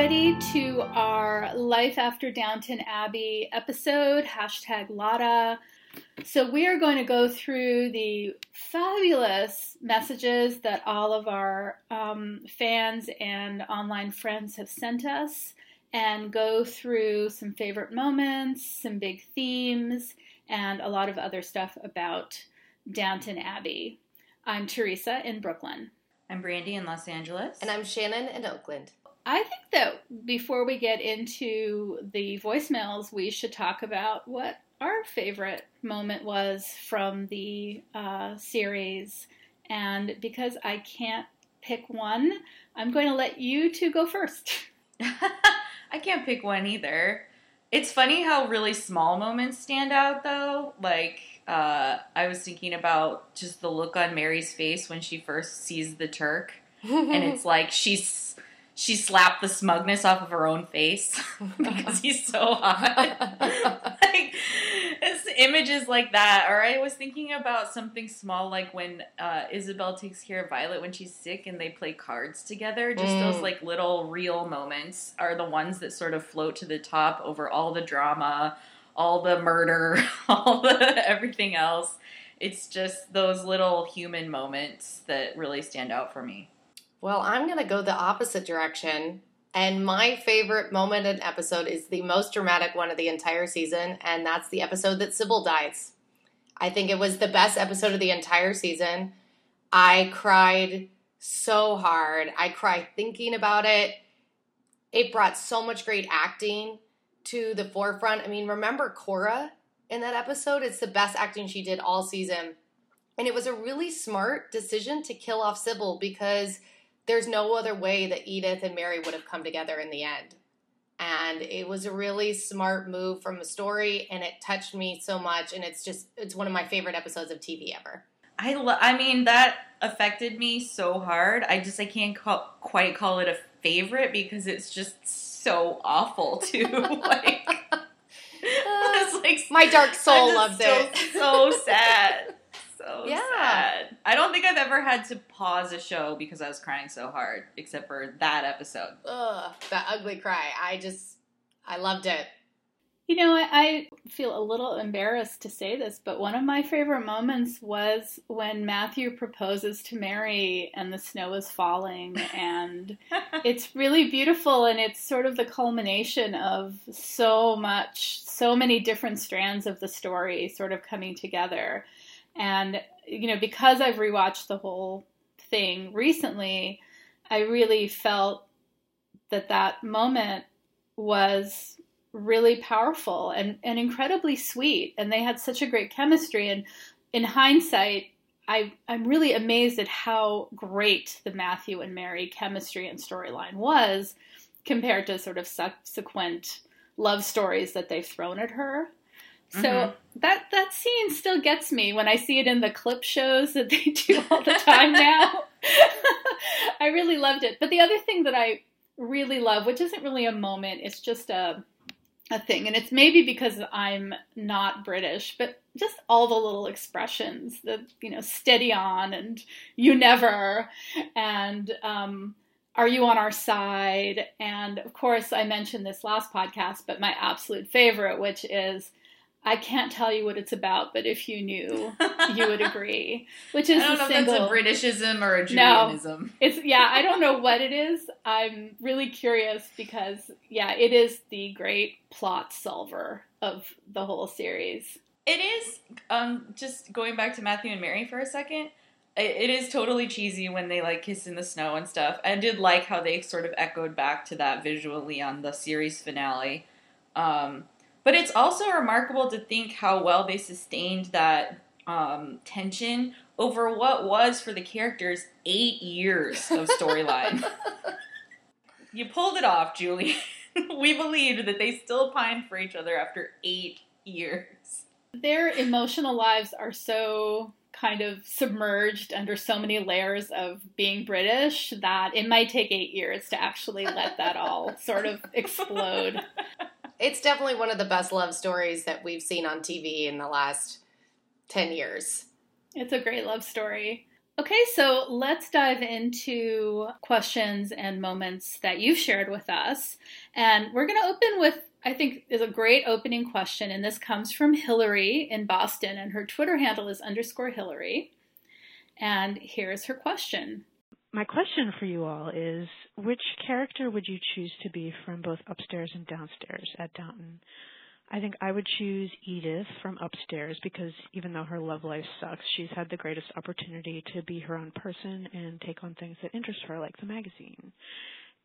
everybody, to our Life After Downton Abbey episode, hashtag Lotta. So, we are going to go through the fabulous messages that all of our um, fans and online friends have sent us and go through some favorite moments, some big themes, and a lot of other stuff about Downton Abbey. I'm Teresa in Brooklyn. I'm Brandy in Los Angeles. And I'm Shannon in Oakland. I think that before we get into the voicemails, we should talk about what our favorite moment was from the uh, series. And because I can't pick one, I'm going to let you two go first. I can't pick one either. It's funny how really small moments stand out, though. Like, uh, I was thinking about just the look on Mary's face when she first sees the Turk. and it's like she's she slapped the smugness off of her own face because he's so hot. like it's images like that. Or I was thinking about something small like when uh, Isobel takes care of Violet when she's sick and they play cards together. Just mm. those like little real moments are the ones that sort of float to the top over all the drama, all the murder, all the everything else. It's just those little human moments that really stand out for me. Well, I'm going to go the opposite direction. And my favorite moment in episode is the most dramatic one of the entire season, and that's the episode that Sybil dies. I think it was the best episode of the entire season. I cried so hard. I cried thinking about it. It brought so much great acting to the forefront. I mean, remember Cora in that episode? It's the best acting she did all season. And it was a really smart decision to kill off Sybil because there's no other way that Edith and Mary would have come together in the end. And it was a really smart move from the story, and it touched me so much. And it's just, it's one of my favorite episodes of TV ever. I, lo- I mean, that affected me so hard. I just, I can't call, quite call it a favorite because it's just so awful, too. like, uh, like, my dark soul loved it. So sad so yeah. sad. I don't think I've ever had to pause a show because I was crying so hard, except for that episode. Ugh, that ugly cry. I just, I loved it. You know, I, I feel a little embarrassed to say this, but one of my favorite moments was when Matthew proposes to Mary and the snow is falling, and it's really beautiful, and it's sort of the culmination of so much, so many different strands of the story sort of coming together. And, you know, because I've rewatched the whole thing recently, I really felt that that moment was really powerful and, and incredibly sweet. And they had such a great chemistry. And in hindsight, I, I'm really amazed at how great the Matthew and Mary chemistry and storyline was compared to sort of subsequent love stories that they've thrown at her. So mm-hmm. that that scene still gets me when I see it in the clip shows that they do all the time now. I really loved it. But the other thing that I really love, which isn't really a moment, it's just a a thing, and it's maybe because I'm not British, but just all the little expressions, the you know, steady on and you never, and um, are you on our side? And of course, I mentioned this last podcast, but my absolute favorite, which is I can't tell you what it's about, but if you knew, you would agree. Which is I don't know single... if that's a Britishism or a Julianism. No, it's yeah. I don't know what it is. I'm really curious because yeah, it is the great plot solver of the whole series. It is. Um, just going back to Matthew and Mary for a second. It is totally cheesy when they like kiss in the snow and stuff. I did like how they sort of echoed back to that visually on the series finale. Um, but it's also remarkable to think how well they sustained that um, tension over what was for the characters eight years of storyline. you pulled it off, Julie. we believed that they still pined for each other after eight years. Their emotional lives are so kind of submerged under so many layers of being British that it might take eight years to actually let that all sort of explode it's definitely one of the best love stories that we've seen on TV in the last 10 years. It's a great love story. Okay, so let's dive into questions and moments that you've shared with us. And we're going to open with, I think, is a great opening question. And this comes from Hillary in Boston, and her Twitter handle is underscore Hillary. And here's her question. My question for you all is which character would you choose to be from both upstairs and downstairs at Downton? I think I would choose Edith from upstairs because even though her love life sucks, she's had the greatest opportunity to be her own person and take on things that interest her, like the magazine.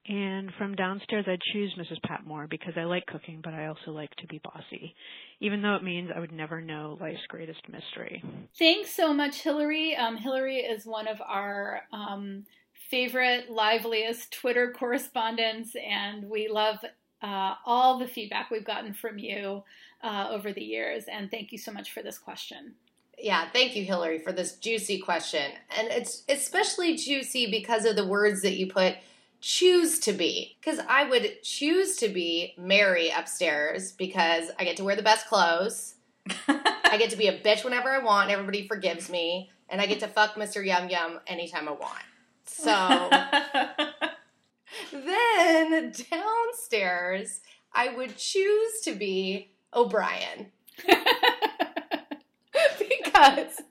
And from downstairs, I'd choose Mrs. Patmore because I like cooking, but I also like to be bossy, even though it means I would never know life's greatest mystery. Thanks so much, Hillary. Um, Hillary is one of our um, favorite, liveliest Twitter correspondents, and we love uh, all the feedback we've gotten from you uh, over the years. And thank you so much for this question. Yeah, thank you, Hillary, for this juicy question. And it's especially juicy because of the words that you put choose to be. Because I would choose to be Mary upstairs because I get to wear the best clothes. I get to be a bitch whenever I want, and everybody forgives me. And I get to fuck Mr. Yum Yum anytime I want. So then downstairs, I would choose to be O'Brien. because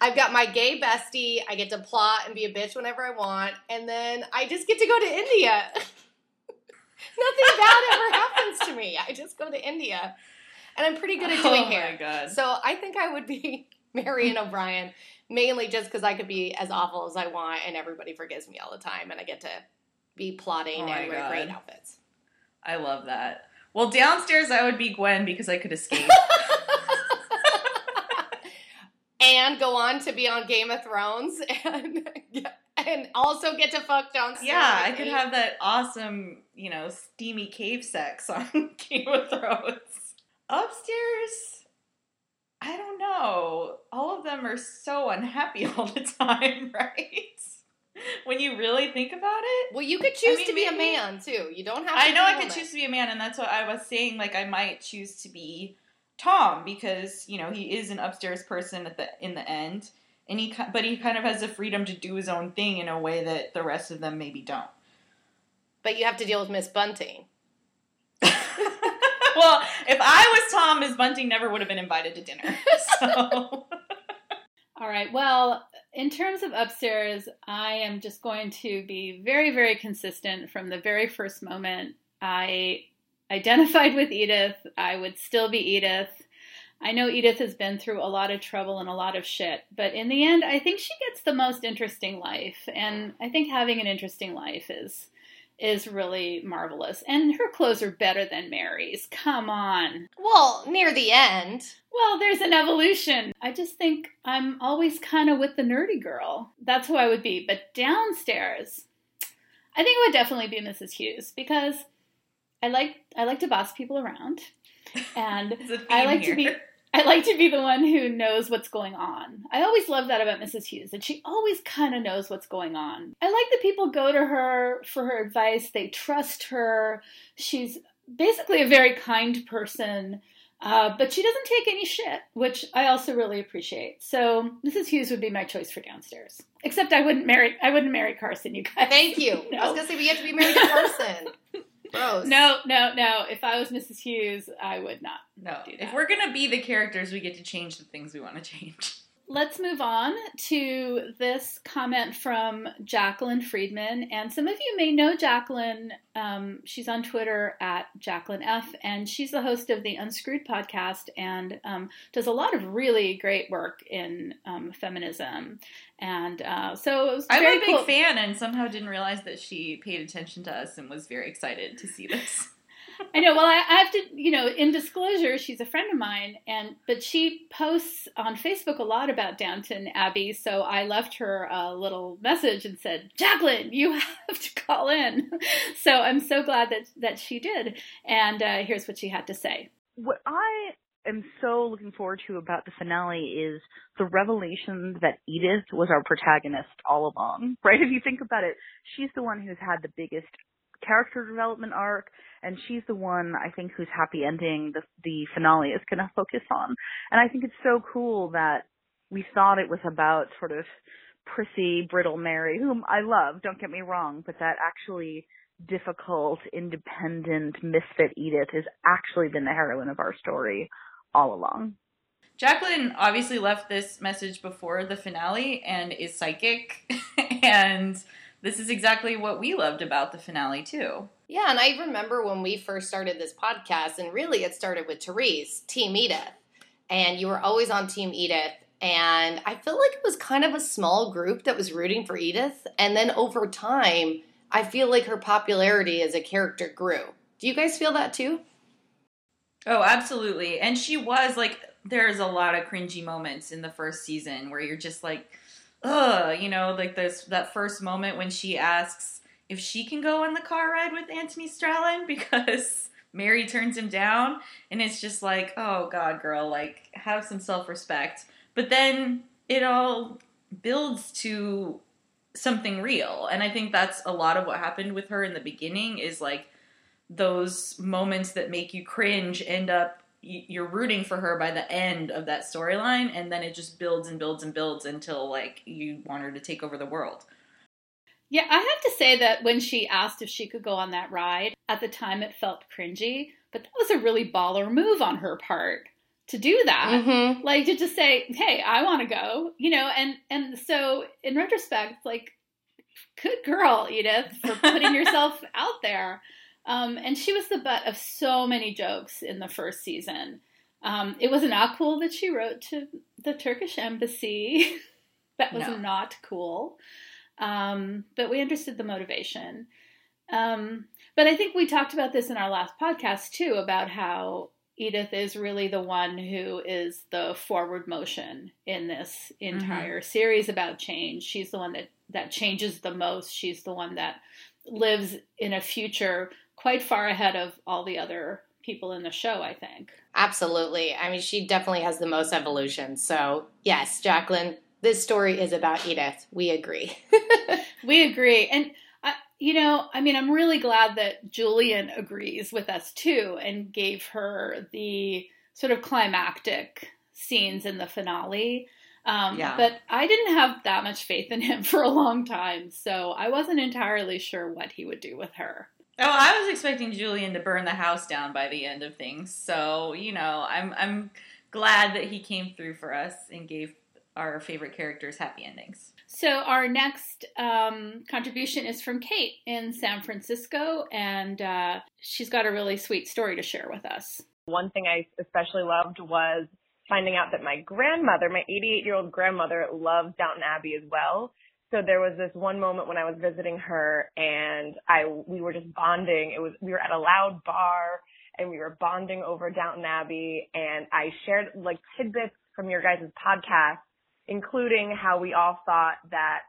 I've got my gay bestie. I get to plot and be a bitch whenever I want. And then I just get to go to India. Nothing bad ever happens to me. I just go to India. And I'm pretty good at doing oh hair. my god. So I think I would be Marion O'Brien, mainly just because I could be as awful as I want and everybody forgives me all the time and I get to be plotting Oh and wear God. great outfits. I love that. Well, downstairs I would be Gwen because I could escape. And go on to be on Game of Thrones and and also get to fuck downstairs. yeah, I could have that awesome, you know, steamy cave sex on Game of Thrones. Upstairs, I don't know. All of them are so unhappy all the time, right? When you really think about it. Well, you could choose mean, to be a man too. You don't have. to I know I could choose to be a man, and that's what I was saying. Like I might choose to be Tom because you know he is an upstairs person at the in the end, and he but he kind of has the freedom to do his own thing in a way that the rest of them maybe don't. But you have to deal with Miss Bunting. well, if I was Tom, Miss Bunting never would have been invited to dinner. So All right. Well, in terms of upstairs, I am just going to be very, very consistent from the very first moment I identified with Edith. I would still be Edith. I know Edith has been through a lot of trouble and a lot of shit, but in the end, I think she gets the most interesting life, and I think having an interesting life is is really marvelous. And her clothes are better than Mary's. Come on. Well, near the end. Well, there's an evolution. I just think I'm always kind of with the nerdy girl. That's who I would be. But downstairs, I think it would definitely be Mrs. Hughes because I like I like to boss people around, and it's a theme I like here. to be I like to be the one who knows what's going on. I always love that about Mrs. Hughes, that she always kind of knows what's going on. I like that people go to her for her advice, they trust her. She's basically a very kind person, uh, but she doesn't take any shit, which I also really appreciate. So Mrs. Hughes would be my choice for downstairs. Except I wouldn't marry I wouldn't marry Carson, you guys. Thank you. I was gonna say we have to be married to Carson. Gross. No, no, no. If I was Mrs. Hughes, I would not. No, if we're gonna be the characters, we get to change the things we want to change. Let's move on to this comment from Jaclyn Friedman. And some of you may know Jaclyn. Um, she's on Twitter at Jaclyn F. And she's the host of the Unscrewed podcast and um, does a lot of really great work in um, feminism. And uh, so it was I'm a big cool. fan, and somehow didn't realize that she paid attention to us and was very excited to see this. I know. Well, I, I have to, you know, in disclosure, she's a friend of mine, and but she posts on Facebook a lot about Downton Abbey. So I left her a little message and said, "Jaclyn, you have to call in." So I'm so glad that that she did. And uh, here's what she had to say. what I am so looking forward to about the finale is the revelation that Edith was our protagonist all along. Right? If you think about it, she's the one who's had the biggest character development arc, and she's the one I think whose happy ending the the finale is going to focus on. And I think it's so cool that we thought it was about sort of prissy, brittle Mary, whom I love, don't get me wrong, but that actually difficult, independent, misfit Edith has actually been the heroine of our story all along. Jaclyn obviously left this message before the finale and is psychic. and this is exactly what we loved about the finale, too. Yeah, and I remember when we first started this podcast, and really it started with Therese, Team Edith. And you were always on Team Edith. And I feel like it was kind of a small group that was rooting for Edith. And then over time, I feel like her popularity as a character grew. Do you guys feel that too? Oh, absolutely. And she was like, there's a lot of cringy moments in the first season where you're just like, ugh, you know, like this that first moment when she asks if she can go on the car ride with Anthony Strallan because Mary turns him down, and it's just like, oh god, girl, like have some self respect. But then it all builds to something real, and I think that's a lot of what happened with her in the beginning is like those moments that make you cringe end up you're rooting for her by the end of that storyline and then it just builds and builds and builds until like you want her to take over the world. Yeah i have to say that when she asked if she could go on that ride at the time it felt cringy but that was a really baller move on her part to do that. Mm-hmm. like to just say hey i want to go you know and and so in retrospect like good girl edith for putting yourself out there um, and she was the butt of so many jokes in the first season. Um, it was not cool that she wrote to the Turkish embassy. that was no. not cool. Um, but we understood the motivation. Um, but I think we talked about this in our last podcast too about how Edith is really the one who is the forward motion in this entire mm-hmm. series about change. She's the one that that changes the most. She's the one that lives in a future quite far ahead of all the other people in the show, I think. Absolutely. I mean, she definitely has the most evolution. So, yes, Jaclyn, this story is about Edith. We agree. we agree. And, uh, you know, I mean, I'm really glad that Julian agrees with us too and gave her the sort of climactic scenes in the finale. Um, yeah. But I didn't have that much faith in him for a long time, so I wasn't entirely sure what he would do with her. Oh, I was expecting Julian to burn the house down by the end of things. So, you know, I'm I'm glad that he came through for us and gave our favorite characters happy endings. So, our next um, contribution is from Kate in San Francisco, and uh, she's got a really sweet story to share with us. One thing I especially loved was finding out that my grandmother, my 88 year old grandmother, loves Downton Abbey as well so there was this one moment when I was visiting her and I we were just bonding. It was we were at a loud bar and we were bonding over Downton Abbey and I shared like tidbits from your guys' podcast, including how we all thought that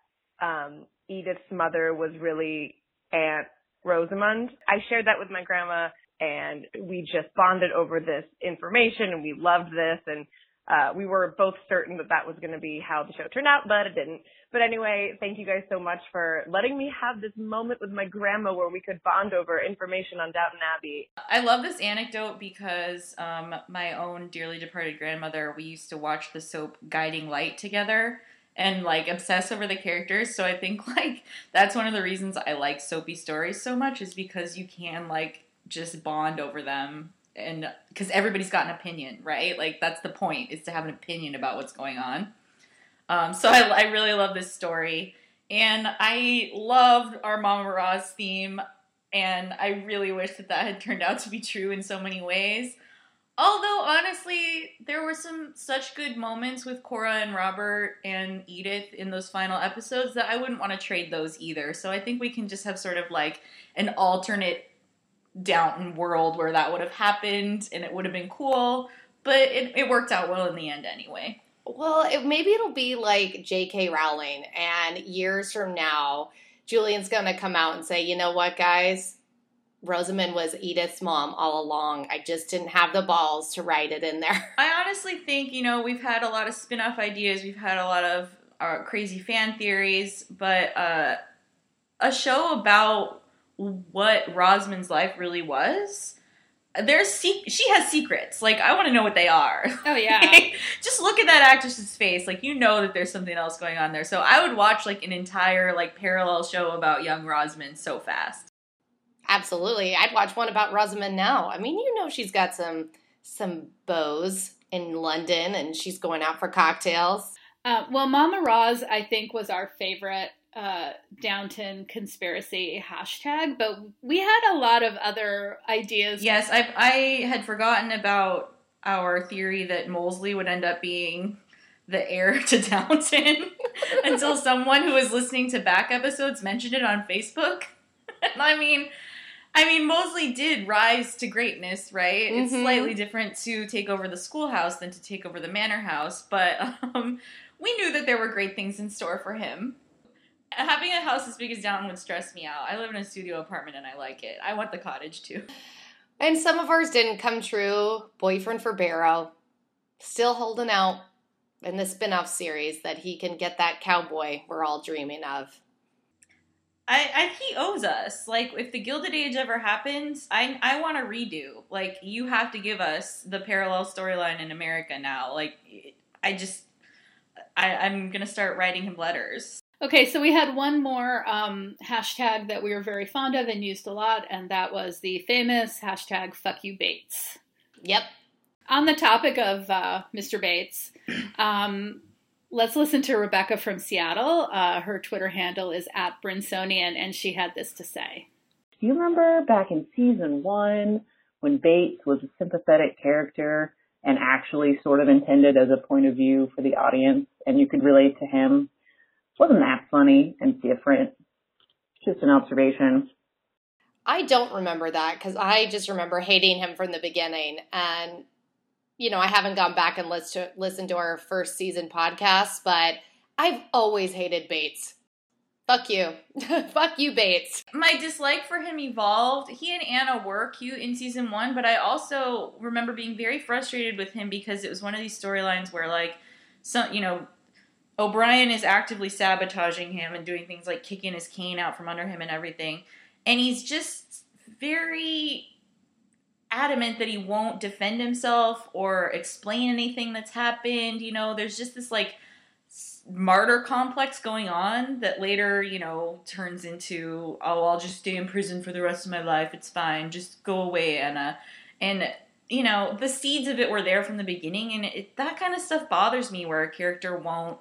um Edith's mother was really Aunt Rosamund. I shared that with my grandma and we just bonded over this information and we loved this and uh, we were both certain that that was going to be how the show turned out, but it didn't. But anyway, thank you guys so much for letting me have this moment with my grandma where we could bond over information on Downton Abbey. I love this anecdote because um, my own dearly departed grandmother, we used to watch the soap Guiding Light together and like obsess over the characters. So I think like that's one of the reasons I like soapy stories so much is because you can like just bond over them and because everybody's got an opinion, right? Like that's the point is to have an opinion about what's going on. Um, so I, I really love this story, and I loved our Mama Roz theme, and I really wish that that had turned out to be true in so many ways. Although honestly, there were some such good moments with Cora and Robert and Edith in those final episodes that I wouldn't want to trade those either. So I think we can just have sort of like an alternate Downton world where that would have happened and it would have been cool, but it, it worked out well in the end anyway. Well, it, maybe it'll be like J.K. Rowling, and years from now, Julian's going to come out and say, you know what, guys? Rosamund was Edith's mom all along. I just didn't have the balls to write it in there. I honestly think, you know, we've had a lot of spin off ideas, we've had a lot of uh, crazy fan theories, but uh, a show about what Rosamund's life really was there's se- she has secrets. Like I want to know what they are. Oh yeah. Just look at that actress's face. Like you know that there's something else going on there. So I would watch like an entire like parallel show about young Rosamund so fast. Absolutely. I'd watch one about Rosamund now. I mean, you know she's got some some beaux in London and she's going out for cocktails. Uh, well, Mama Roz, I think, was our favorite uh, Downton conspiracy hashtag, but we had a lot of other ideas. Yes, I, I had forgotten about our theory that Molesley would end up being the heir to Downton until someone who was listening to back episodes mentioned it on Facebook. I mean, I mean, Molesley did rise to greatness, right? It's Mhm. slightly different to take over the schoolhouse than to take over the manor house, but um, we knew that there were great things in store for him. Having a house as big as down would stress me out. I live in a studio apartment and I like it. I want the cottage too. And some of ours didn't come true. Boyfriend for Barrow. Still holding out in the spin off series that he can get that cowboy we're all dreaming of. I, I he owes us. Like if the Gilded Age ever happens, I I want a redo. Like you have to give us the parallel storyline in America now. Like I just I, I'm gonna start writing him letters. Okay, so we had one more um, hashtag that we were very fond of and used a lot, and that was the famous hashtag "fuck you Bates." Yep. On the topic of uh, Mr. Bates, um, let's listen to Rebecca from Seattle. Uh, her Twitter handle is at Brinsonian, and she had this to say. Do you remember back in season one when Bates was a sympathetic character and actually sort of intended as a point of view for the audience and you could relate to him? Wasn't that funny and different? Just an observation. I don't remember that because I just remember hating him from the beginning. And, you know, I haven't gone back and listened to, listened to our first season podcast, but I've always hated Bates. Fuck you. Fuck you, Bates. My dislike for him evolved. He and Anna were cute in season one, but I also remember being very frustrated with him because it was one of these storylines where like some you know O'Brien is actively sabotaging him and doing things like kicking his cane out from under him and everything. And he's just very adamant that he won't defend himself or explain anything that's happened. You know, there's just this like martyr complex going on that later, you know, turns into, oh, I'll just stay in prison for the rest of my life. It's fine. Just go away, Anna. And you know, the seeds of it were there from the beginning, and it, that kind of stuff bothers me where a character won't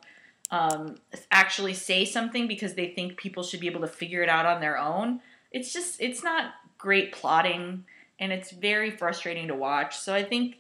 um, actually say something because they think people should be able to figure it out on their own. It's just, it's not great plotting, and it's very frustrating to watch. So I think,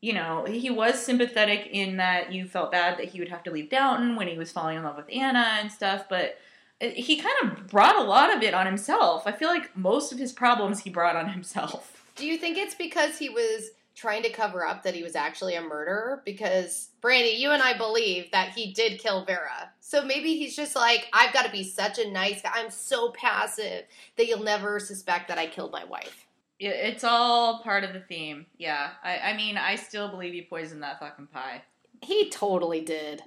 you know, he was sympathetic in that you felt bad that he would have to leave Downton when he was falling in love with Anna and stuff, but he kind of brought a lot of it on himself. I feel like most of his problems he brought on himself. Do you think it's because he was trying to cover up that he was actually a murderer? Because, Brandy, you and I believe that he did kill Vera. So maybe he's just like, I've got to be such a nice guy. I'm so passive that you'll never suspect that I killed my wife. It's all part of the theme. Yeah. I, I mean, I still believe he poisoned that fucking pie. He totally did.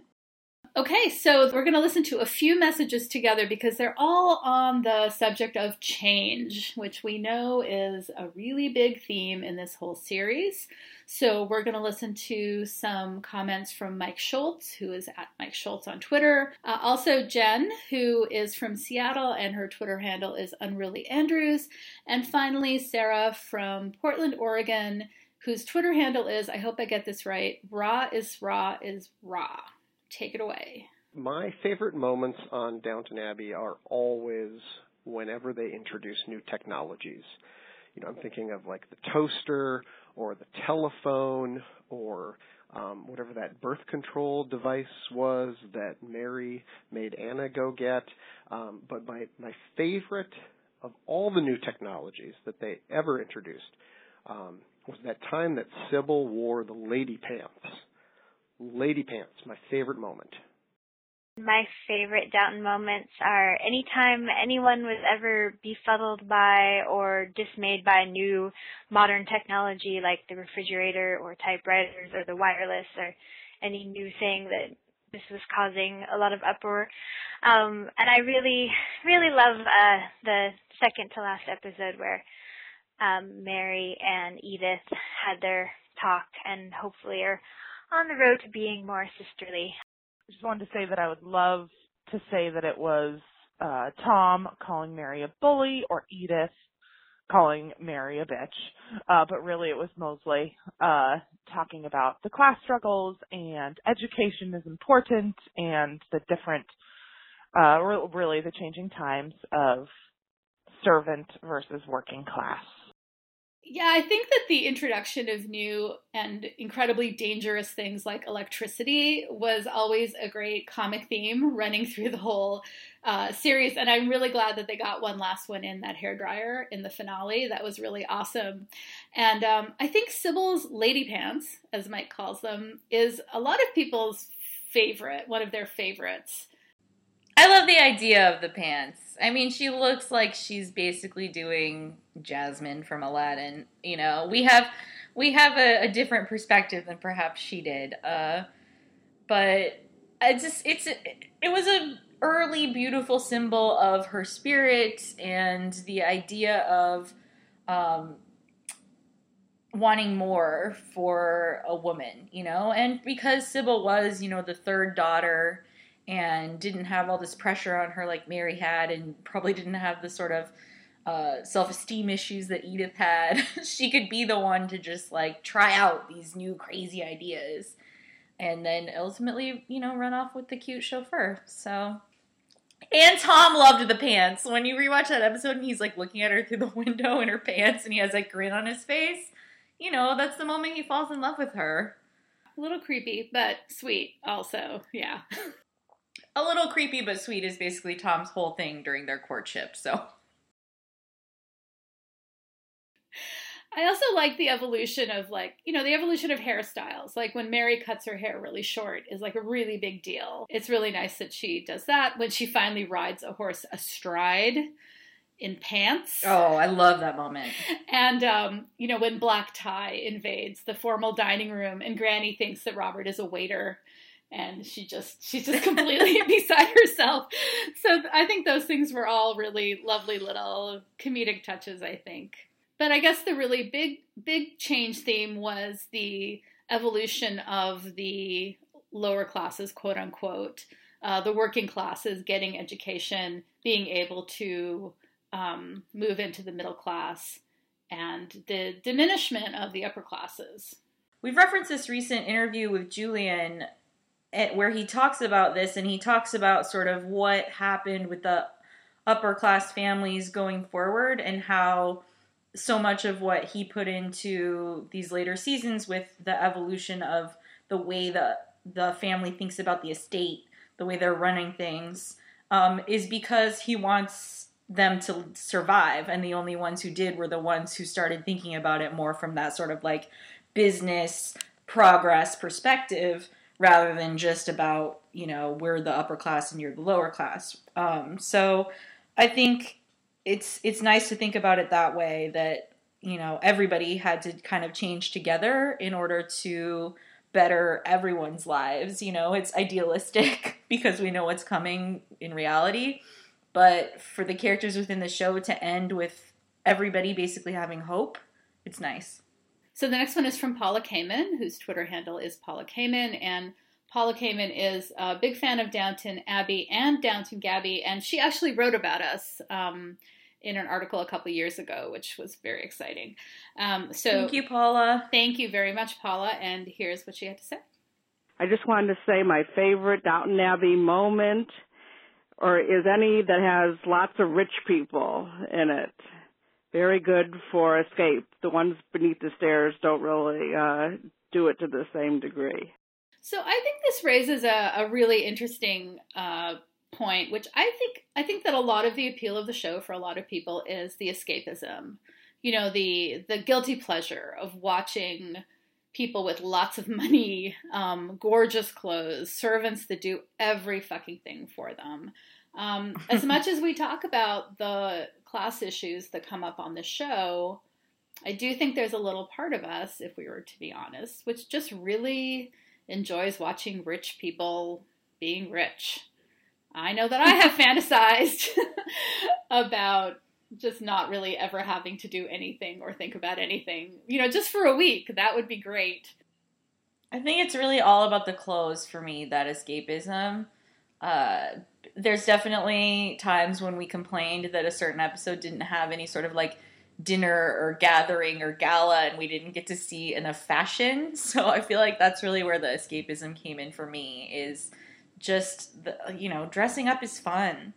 Okay, so we're going to listen to a few messages together because they're all on the subject of change, which we know is a really big theme in this whole series. So we're going to listen to some comments from Mike Schultz, who is at Mike Schultz on Twitter. Uh, also, Jen, who is from Seattle, and her Twitter handle is Unruly Andrews. And finally, Sarah from Portland, Oregon, whose Twitter handle is, I hope I get this right, raw is raw is raw. Take it away. My favorite moments on Downton Abbey are always whenever they introduce new technologies. You know, I'm thinking of like the toaster or the telephone or um, whatever that birth control device was that Mary made Anna go get. Um, but my my favorite of all the new technologies that they ever introduced um, was that time that Sybil wore the lady pants. Lady pants, my favorite moment. My favorite Downton moments are anytime anyone was ever befuddled by or dismayed by new modern technology like the refrigerator or typewriters or the wireless or any new thing that this was causing a lot of uproar. Um, and I really, really love uh, the second to last episode where um, Mary and Edith had their talk and hopefully are on the road to being more sisterly. I just wanted to say that I would love to say that it was uh, Tom calling Mary a bully or Edith calling Mary a bitch. Uh, but really it was Molesley, uh, talking about the class struggles and education is important and the different, uh, really the changing times of servant versus working class. Yeah, I think that the introduction of new and incredibly dangerous things like electricity was always a great comic theme running through the whole uh, series. And I'm really glad that they got one last one in that hair dryer in the finale. That was really awesome. And um, I think Sybil's lady pants, as Mike calls them, is a lot of people's favorite, one of their favorites. I love the idea of the pants. I mean, she looks like she's basically doing Jasmine from Aladdin. You know, we have we have a, a different perspective than perhaps she did. Uh, but I just it's it was a early beautiful symbol of her spirit and the idea of um, wanting more for a woman, you know, and because Sybil was, you know, the third daughter and didn't have all this pressure on her like Mary had, and probably didn't have the sort of uh, self esteem issues that Edith had, she could be the one to just like try out these new crazy ideas and then ultimately, you know, run off with the cute chauffeur. So. And Tom loved the pants. When you rewatch that episode and he's like looking at her through the window in her pants and he has that grin on his face, you know, that's the moment he falls in love with her. A little creepy, but sweet also. Yeah. a little creepy but sweet is basically Tom's whole thing during their courtship. So I also like the evolution of like, you know, the evolution of hairstyles. Like when Mary cuts her hair really short is like a really big deal. It's really nice that she does that when she finally rides a horse astride in pants. Oh, I love that moment. And um, you know, when Black Tie invades the formal dining room and Granny thinks that Robert is a waiter and she just she's just completely beside herself. So I think those things were all really lovely little comedic touches, I think. But I guess the really big big change theme was the evolution of the lower classes, quote unquote, uh, the working classes getting education, being able to um, move into the middle class, and the diminishment of the upper classes. We've referenced this recent interview with Julian where he talks about this and he talks about sort of what happened with the upper class families going forward and how so much of what he put into these later seasons with the evolution of the way the the family thinks about the estate, the way they're running things, um, is because he wants them to survive, and the only ones who did were the ones who started thinking about it more from that sort of like business progress perspective rather than just about you know we're the upper class and you're the lower class. Um, so I think it's it's nice to think about it that way that you know everybody had to kind of change together in order to better everyone's lives. You know, it's idealistic because we know what's coming in reality, but for the characters within the show to end with everybody basically having hope, it's nice. So the next one is from Paula Kamen, whose Twitter handle is Paula Kamen, and Paula Kamen is a big fan of Downton Abbey and Downton Gabby, and she actually wrote about us um, in an article a couple years ago, which was very exciting. Um, so thank you, Paula. Thank you very much, Paula. And here's what she had to say. I just wanted to say my favorite Downton Abbey moment, or is any that has lots of rich people in it very good for escape. The ones beneath the stairs don't really uh, do it to the same degree. So I think this raises a, a really interesting uh, point, which I think I think that a lot of the appeal of the show for a lot of people is the escapism. You know, the the guilty pleasure of watching people with lots of money, um, gorgeous clothes, servants that do every fucking thing for them. Um, as much as we talk about the class issues that come up on the show, I do think there's a little part of us, if we were to be honest, which just really enjoys watching rich people being rich. I know that I have fantasized about just not really ever having to do anything or think about anything. You know, just for a week, that would be great. I think it's really all about the clothes for me, that escapism. Uh, there's definitely times when we complained that a certain episode didn't have any sort of like dinner or gathering or gala and we didn't get to see enough fashion. So I feel like that's really where the escapism came in for me is just the, you know, dressing up is fun.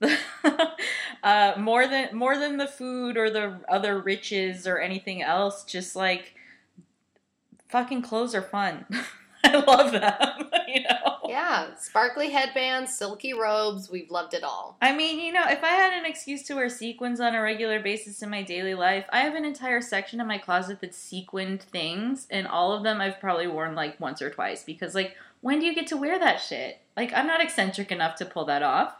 uh, more than more than the food or the other riches or anything else, just like fucking clothes are fun. I love them, you know. Yeah, sparkly headbands, silky robes, we've loved it all. I mean, you know, if I had an excuse to wear sequins on a regular basis in my daily life, I have an entire section in my closet that's sequined things, and all of them I've probably worn like once or twice because, like, when do you get to wear that shit? Like, I'm not eccentric enough to pull that off.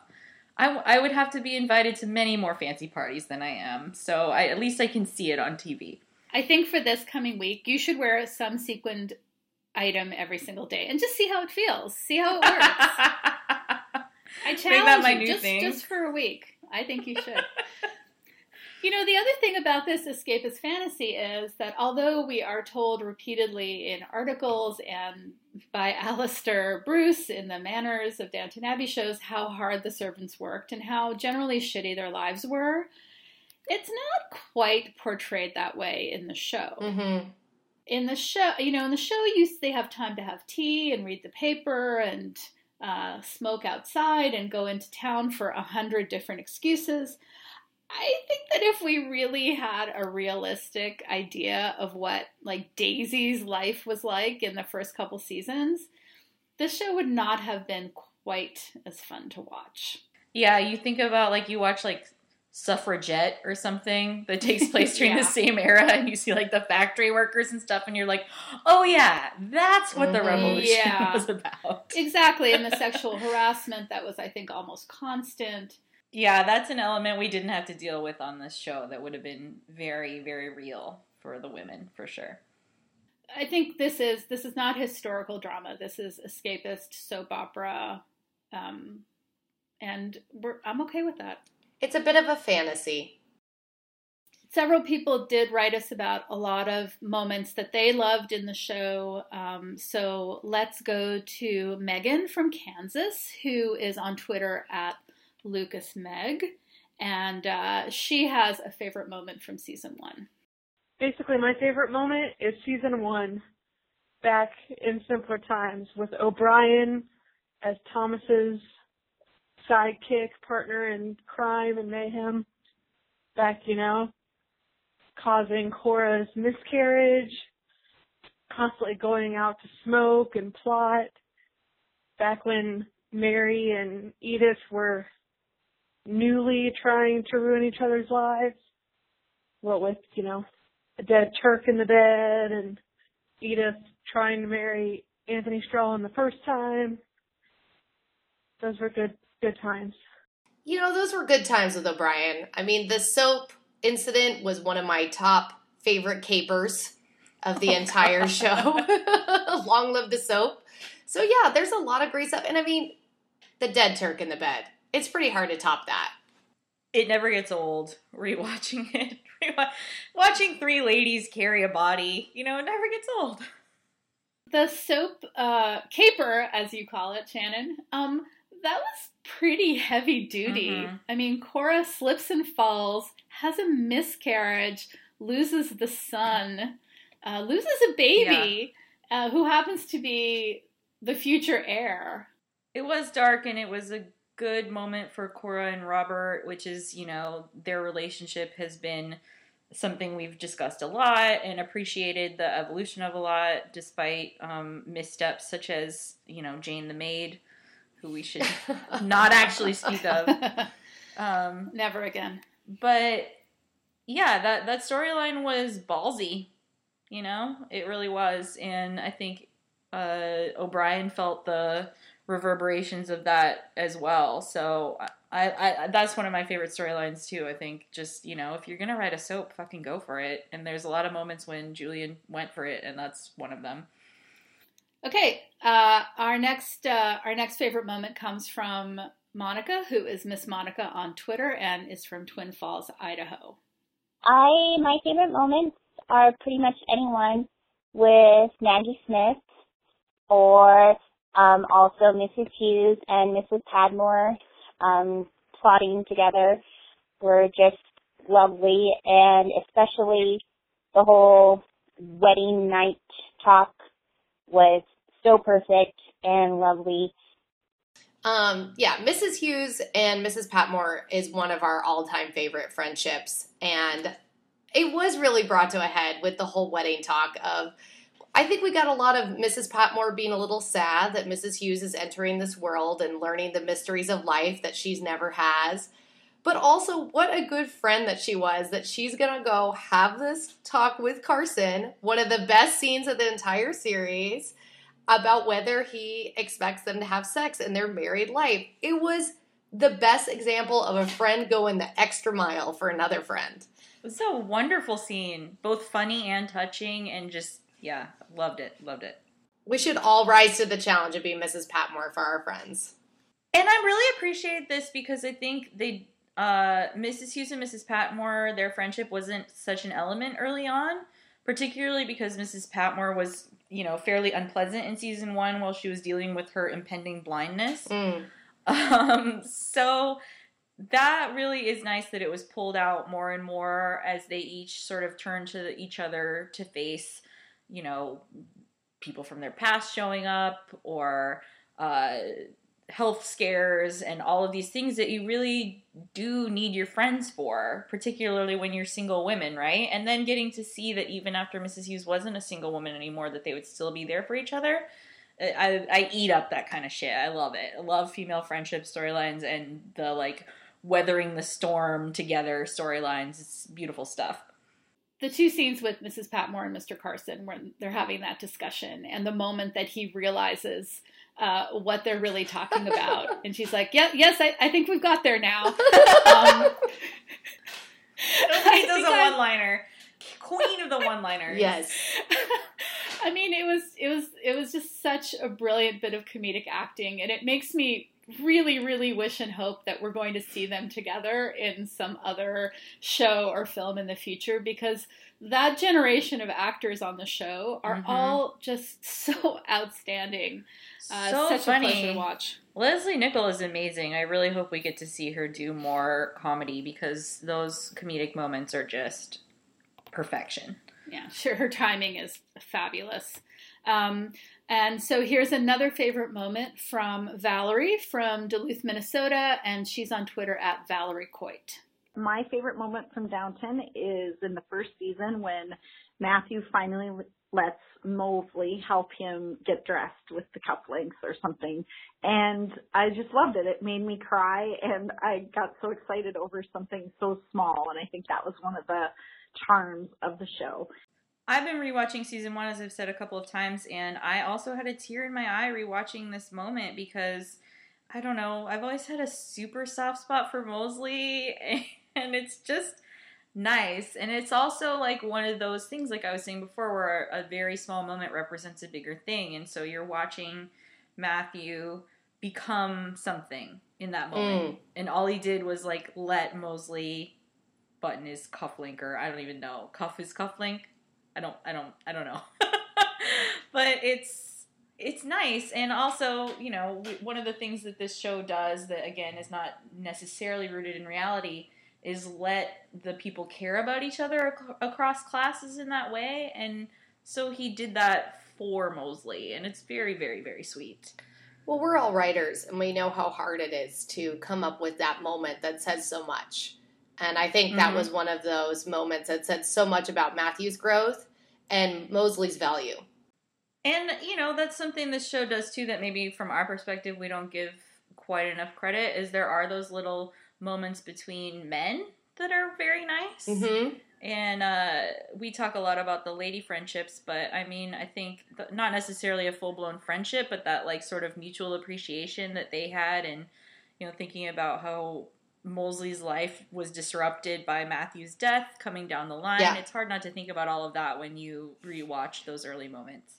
I, w- I would have to be invited to many more fancy parties than I am, so I, at least I can see it on TV. I think for this coming week, you should wear some sequined item every single day and just see how it feels. See how it works. I challenge you new just, thing. just for a week. I think you should. you know, the other thing about this escapist fantasy is that although we are told repeatedly in articles and by Alistair Bruce in the Manners of Downton Abbey shows how hard the servants worked and how generally shitty their lives were, it's not quite portrayed that way in the show Mm-hmm. In the show, you know, in the show, you they have time to have tea and read the paper and uh, smoke outside and go into town for a hundred different excuses. I think that if we really had a realistic idea of what like Daisy's life was like in the first couple seasons, this show would not have been quite as fun to watch. Yeah, you think about like you watch like Suffragette or something that takes place during Yeah. the same era, and you see like the factory workers and stuff, and you're like, oh yeah, that's what the Mhm. revolution Yeah. was about. Exactly, and the sexual harassment that was, I think, almost constant. Yeah, that's an element we didn't have to deal with on this show that would have been very, very real for the women for sure. I think this is this is not historical drama. This is escapist soap opera, um, and we're, I'm okay with that. It's a bit of a fantasy. Several people did write us about a lot of moments that they loved in the show. Um, so let's go to Megan from Kansas, who is on Twitter at Lucas Meg, and uh, she has a favorite moment from season one. Basically, my favorite moment is season one, back in simpler times, with O'Brien as Thomas's sidekick, partner in crime and mayhem. Back, you know, causing Cora's miscarriage, constantly going out to smoke and plot. Back when Mary and Edith were newly trying to ruin each other's lives. What with, you know, a dead Turk in the bed and Edith trying to marry Anthony Strallan the first time. Those were good good times. You know, those were good times with O'Brien. I mean, the soap incident was one of my top favorite capers of the entire show. Long live the soap. So yeah, there's a lot of great stuff. And I mean, the dead Turk in the bed. It's pretty hard to top that. It never gets old rewatching it. Rewa- Watching three ladies carry a body, you know, it never gets old. The soap uh, caper, as you call it, Shannon, um, that was pretty heavy duty. Mhm. I mean, Cora slips and falls, has a miscarriage, loses the son, uh, loses a baby uh, who happens to be the future heir. It was dark and it was a good moment for Cora and Robert, which is, you know, their relationship has been something we've discussed a lot and appreciated the evolution of a lot, despite um, missteps such as, you know, Jane the maid, who we should not actually speak of. Um, Never again. but yeah, that that storyline was ballsy. You know, it really was, and I think uh, O'Brien felt the reverberations of that as well. So I, I, I that's one of my favorite storylines too. I think just you know, if you're gonna write a soap, fucking go for it. And there's a lot of moments when Julian went for it, and that's one of them. Okay, uh, our next uh, our next favorite moment comes from Monica, who is Miss Monica on Twitter and is from Twin Falls, Idaho. I my favorite moments are pretty much anyone with Maggie Smith or um, also Mrs. Hughes and Mrs. Patmore um, plotting together were just lovely, and especially the whole wedding night talk was so perfect and lovely. Um, yeah, Mrs. Hughes and Mrs. Patmore is one of our all-time favorite friendships, and it was really brought to a head with the whole wedding talk of. I think we got a lot of Mrs. Patmore being a little sad that Mrs. Hughes is entering this world and learning the mysteries of life that she's never has. But also, what a good friend that she was that she's gonna go have this talk with Carson, one of the best scenes of the entire series, about whether he expects them to have sex in their married life. It was the best example of a friend going the extra mile for another friend. It's a wonderful scene, both funny and touching, and just yeah, loved it, loved it. We should all rise to the challenge of being Mrs. Patmore for our friends. And I really appreciate this because I think they, uh, Mrs. Hughes and Mrs. Patmore, their friendship wasn't such an element early on, particularly because Mrs. Patmore was, you know, fairly unpleasant in season one while she was dealing with her impending blindness. Mm. Um, so that really is nice that it was pulled out more and more as they each sort of turn to each other to face, you know, people from their past showing up or uh, health scares and all of these things that you really do need your friends for, particularly when you're single women, right? And then getting to see that even after Mrs. Hughes wasn't a single woman anymore, that they would still be there for each other. I, I eat up that kind of shit. I love it. I love female friendship storylines and the like weathering the storm together storylines. It's beautiful stuff. The two scenes with Mrs. Patmore and Mr. Carson, when they're having that discussion, and the moment that he realizes uh, what they're really talking about, and she's like, "Yeah, yes, I, I think we've got there now." Um, he does a one-liner. Queen of the one-liners. Yes. I mean, it was it was it was just such a brilliant bit of comedic acting, and it makes me really, really wish and hope that we're going to see them together in some other show or film in the future because that generation of actors on the show are Mhm. all just so outstanding. Uh, so such funny. a pleasure to watch. Lesley Nicol is amazing. I really hope we get to see her do more comedy because those comedic moments are just perfection. Yeah, sure. Her timing is fabulous. Um, and so here's another favorite moment from Valerie from Duluth, Minnesota, and she's on Twitter at Valerie Coit. My favorite moment from Downton is in the first season when Matthew finally lets Molesley help him get dressed with the cufflinks or something. And I just loved it. It made me cry and I got so excited over something so small. And I think that was one of the charms of the show. I've been rewatching season one, as I've said a couple of times, and I also had a tear in my eye rewatching this moment because I don't know, I've always had a super soft spot for Molesley, and it's just nice. And it's also like one of those things, like I was saying before, where a very small moment represents a bigger thing. And so you're watching Matthew become something in that moment. Mm. And all he did was like let Molesley button his cufflink, or I don't even know, cuff his cufflink. I don't, I don't, I don't know. but it's it's nice, and also, you know, one of the things that this show does that again is not necessarily rooted in reality is let the people care about each other ac- across classes in that way, and so he did that for Molesley, and it's very, very, very sweet. Well, we're all writers, and we know how hard it is to come up with that moment that says so much. And I think that Mhm. was one of those moments that said so much about Matthew's growth and Molesley's value. And you know that's something this show does too. That maybe from our perspective we don't give quite enough credit. Is there are those little moments between men that are very nice. Mm-hmm. And uh, we talk a lot about the lady friendships, but I mean, I think th- not necessarily a full blown friendship, but that like sort of mutual appreciation that they had, and you know, thinking about how Molesley's life was disrupted by Matthew's death coming down the line. Yeah. It's hard not to think about all of that when you rewatch those early moments.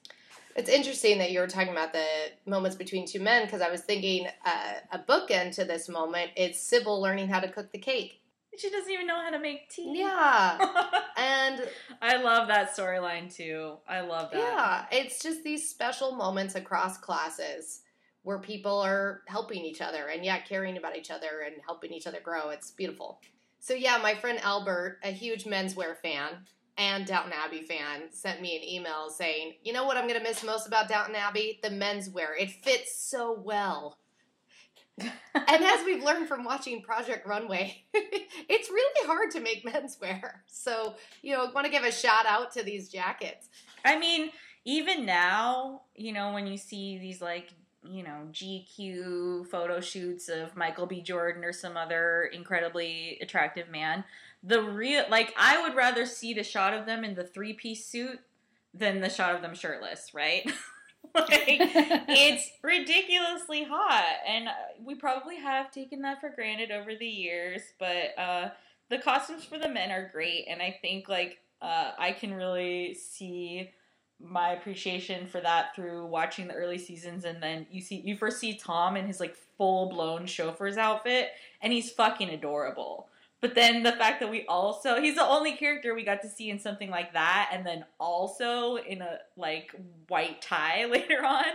It's interesting that you were talking about the moments between two men because I was thinking uh, a bookend to this moment is Sybil learning how to cook the cake. She doesn't even know how to make tea. Yeah. and I love that storyline too. I love that. Yeah, it's just these special moments across classes where people are helping each other and yeah, caring about each other and helping each other grow. It's beautiful. So yeah, my friend Albert, a huge menswear fan and Downton Abbey fan, sent me an email saying, "You know what I'm going to miss most about Downton Abbey? The menswear. It fits so well." and as we've learned from watching Project Runway, it's really hard to make menswear. So, you know, I want to give a shout out to these jackets. I mean, even now, you know, when you see these like you know GQ photo shoots of Michael B. Jordan or some other incredibly attractive man. The real like I would rather see the shot of them in the three piece suit than the shot of them shirtless, right? like it's ridiculously hot, and we probably have taken that for granted over the years. But uh, the costumes for the men are great, and I think like uh, I can really see my appreciation for that through watching the early seasons and then you see you first see Tom in his like full blown chauffeur's outfit and he's fucking adorable. But then the fact that we also he's the only character we got to see in something like that and then also in a like white tie later on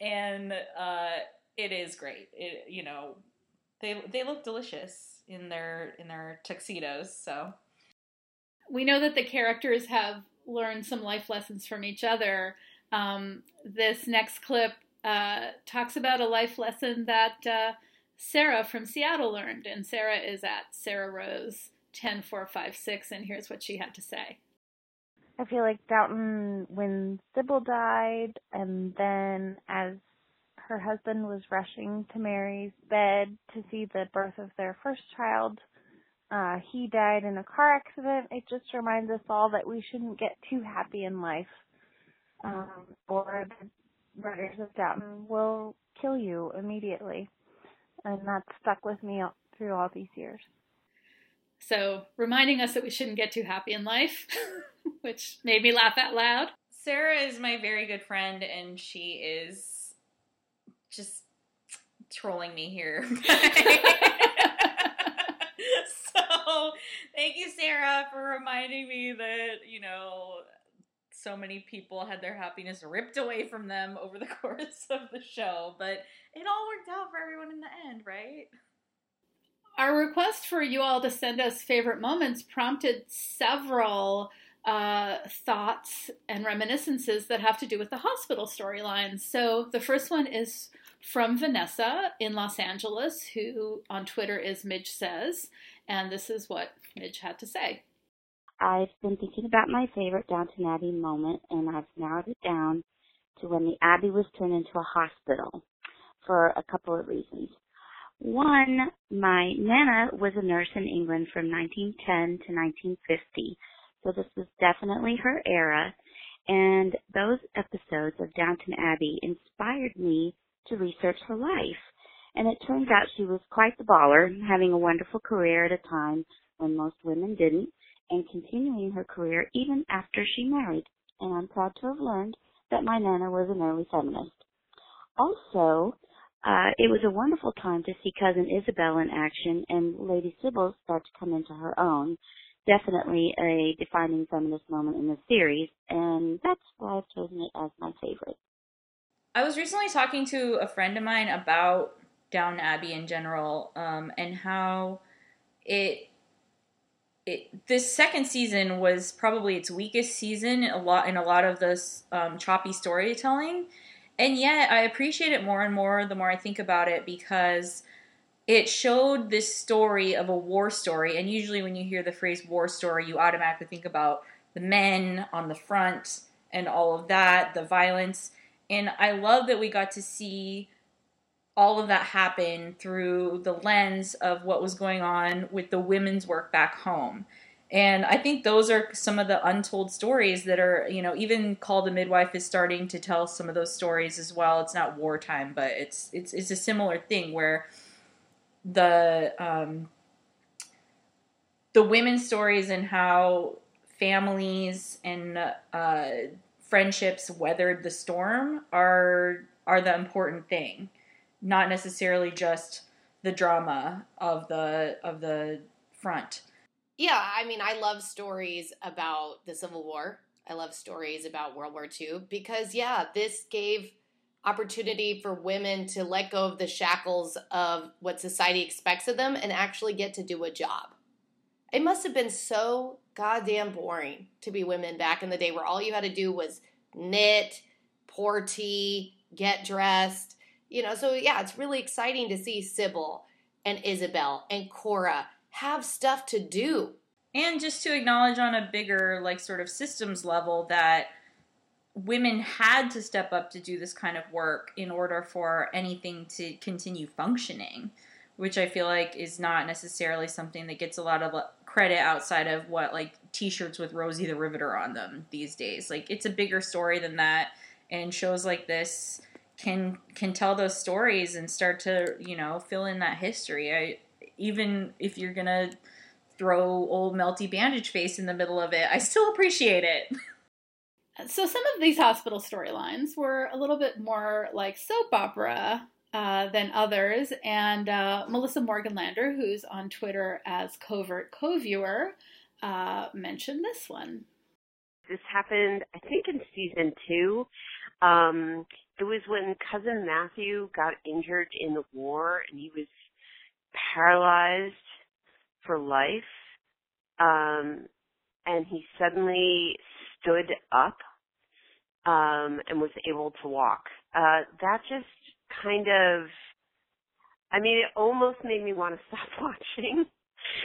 and uh it is great. It you know they they look delicious in their in their tuxedos, so we know that the characters have learn some life lessons from each other. Um, this next clip uh, talks about a life lesson that uh, Sarah from Seattle learned, and Sarah is at Sarah Rose 10456, and here's what she had to say. I feel like Downton, when Sybil died, and then as her husband was rushing to Mary's bed to see the birth of their first child, uh, he died in a car accident. It just reminds us all that we shouldn't get too happy in life, um, or the writers of Downton will kill you immediately. And that's stuck with me through all these years. So, reminding us that we shouldn't get too happy in life, which made me laugh out loud. Sarah is my very good friend, and she is just trolling me here. thank you, Sarah, for reminding me that, you know, so many people had their happiness ripped away from them over the course of the show. But it all worked out for everyone in the end, right? Our request for you all to send us favorite moments prompted several uh, thoughts and reminiscences that have to do with the hospital storylines. So the first one is from Vanessa in Los Angeles, who on Twitter is Midge Says. And this is what Midge had to say. I've been thinking about my favorite Downton Abbey moment, and I've narrowed it down to when the Abbey was turned into a hospital for a couple of reasons. One, my Nana was a nurse in England from 1910 to 1950, so this was definitely her era, and those episodes of Downton Abbey inspired me to research her life. And it turns out she was quite the baller, having a wonderful career at a time when most women didn't, and continuing her career even after she married. And I'm proud to have learned that my Nana was an early feminist. Also, uh, it was a wonderful time to see cousin Isobel in action and Lady Sybil start to come into her own. Definitely a defining feminist moment in the series, and that's why I've chosen it as my favorite. I was recently talking to a friend of mine about Downton Abbey in general, um, and how it it this second season was probably its weakest season a lot in a lot of this um, choppy storytelling, and yet I appreciate it more and more the more I think about it because it showed this story of a war story, and usually when you hear the phrase war story, you automatically think about the men on the front and all of that, the violence. And I love that we got to see all of that happened through the lens of what was going on with the women's work back home. And I think those are some of the untold stories that are, you know, even Call the Midwife is starting to tell some of those stories as well. It's not wartime, but it's it's it's a similar thing where the um, the women's stories and how families and uh, friendships weathered the storm are are the important thing, not necessarily just the drama of the of the front. Yeah, I mean, I love stories about the Civil War. I love stories about World War II because, yeah, this gave opportunity for women to let go of the shackles of what society expects of them and actually get to do a job. It must have been so goddamn boring to be women back in the day where all you had to do was knit, pour tea, get dressed. You know, so yeah, it's really exciting to see Sybil and Isobel and Cora have stuff to do. And just to acknowledge on a bigger, like, sort of systems level that women had to step up to do this kind of work in order for anything to continue functioning, which I feel like is not necessarily something that gets a lot of uh, credit outside of what, like, t shirts with Rosie the Riveter on them these days. Like, it's a bigger story than that, and shows like this can can tell those stories and start to you know fill in that history. I, even if you're gonna throw old melty bandage face in the middle of it i still appreciate it. So some of these hospital storylines were a little bit more like soap opera uh, than others. And uh, melissa morganlander who's on twitter as covert co-viewer uh, mentioned this one. This happened i think in season two. Um, it was when cousin Matthew got injured in the war and he was paralyzed for life. Um, and he suddenly stood up um, and was able to walk. Uh, that just kind of, I mean, it almost made me want to stop watching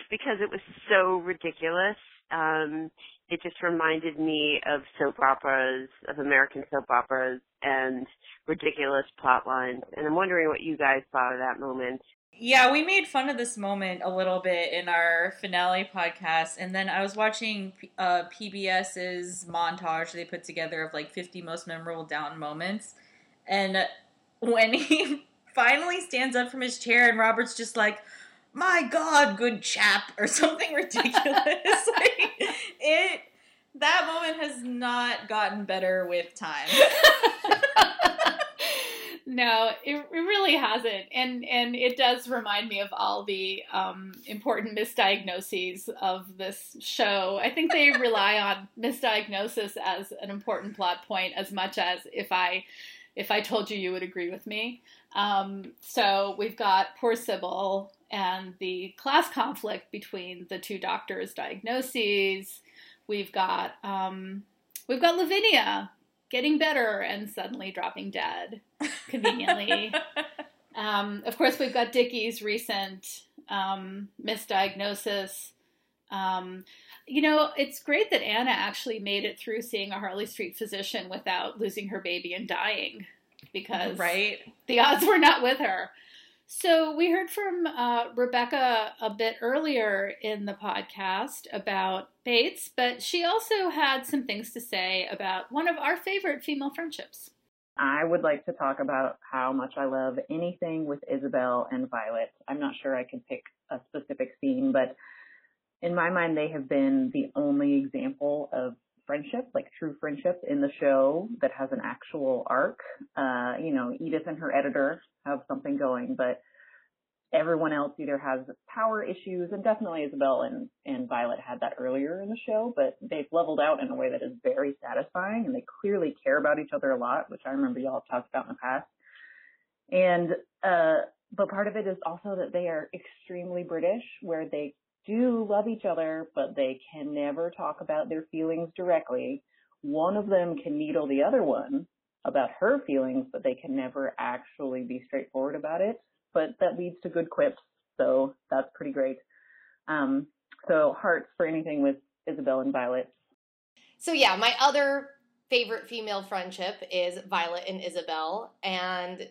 because it was so ridiculous. Um, it just reminded me of soap operas, of American soap operas, and ridiculous plot lines. And I'm wondering what you guys thought of that moment. Yeah, we made fun of this moment a little bit in our finale podcast, and then I was watching uh, PBS's montage they put together of like 50 most memorable Downton moments, and when he finally stands up from his chair, and Robert's just like, "My God, good chap," or something ridiculous. like, it that moment has not gotten better with time. no, it, it really hasn't, and and it does remind me of all the um, important misdiagnoses of this show. I think they rely on misdiagnosis as an important plot point as much as if I if I told you, you would agree with me. Um, so we've got poor Sybil and the class conflict between the two doctors' diagnoses. We've got um, we've got Lavinia getting better and suddenly dropping dead conveniently. um, of course, we've got Dickie's recent um, misdiagnosis. Um, you know, it's great that Anna actually made it through seeing a Harley Street physician without losing her baby and dying because right? the odds were not with her. So we heard from uh, Rebecca a bit earlier in the podcast about Bates, but she also had some things to say about one of our favorite female friendships. I would like to talk about how much I love anything with Isobel and Violet. I'm not sure I can pick a specific scene, but in my mind, they have been the only example of friendship, like true friendship in the show that has an actual arc. Uh, you know, Edith and her editor have something going, but everyone else either has power issues and definitely Isobel and, and Violet had that earlier in the show, but they've leveled out in a way that is very satisfying and they clearly care about each other a lot, which I remember y'all talked about in the past. And, uh, but part of it is also that they are extremely British where they do love each other, but they can never talk about their feelings directly. One of them can needle the other one about her feelings, but they can never actually be straightforward about it. But that leads to good quips, so that's pretty great. Um, so hearts for anything with Isobel and Violet. So yeah, my other favorite female friendship is Violet and Isobel, and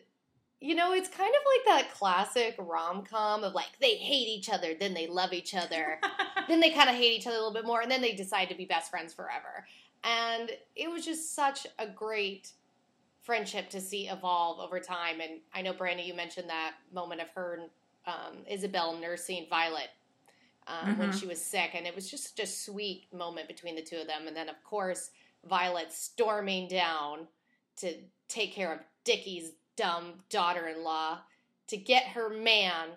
you know, it's kind of like that classic rom com of like they hate each other, then they love each other, then they kind of hate each other a little bit more, and then they decide to be best friends forever. And it was just such a great friendship to see evolve over time. And I know, Brandy, you mentioned that moment of her and um, Isobel nursing Violet um, mm-hmm. when she was sick, and it was just such a sweet moment between the two of them. And then, of course, Violet storming down to take care of Dickie's dumb daughter-in-law to get her man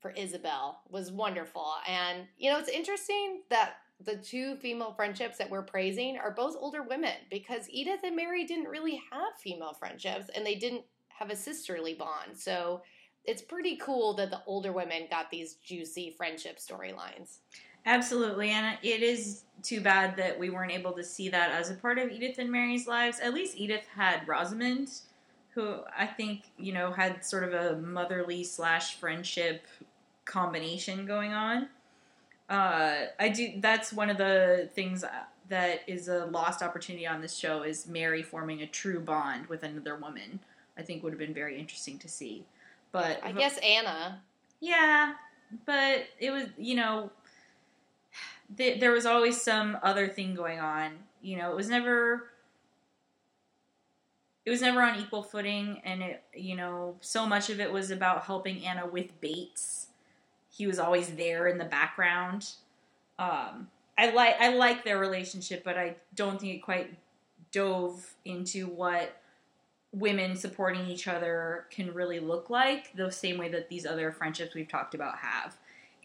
for Isobel was wonderful. And you know, it's interesting that the two female friendships that we're praising are both older women because Edith and Mary didn't really have female friendships and they didn't have a sisterly bond. So it's pretty cool that the older women got these juicy friendship storylines. Absolutely, and it is too bad that we weren't able to see that as a part of Edith and Mary's lives. At least Edith had Rosamund, who I think you know had sort of a motherly slash friendship combination going on. Uh, I do. That's one of the things that is a lost opportunity on this show is Mary forming a true bond with another woman. I think would have been very interesting to see. But I guess Anna. Yeah, but it was you know th- there was always some other thing going on. You know, it was never it was never on equal footing, and it you know so much of it was about helping Anna with Bates. He was always there in the background. Um, I like I like their relationship, but I don't think it quite dove into what women supporting each other can really look like the same way that these other friendships we've talked about have.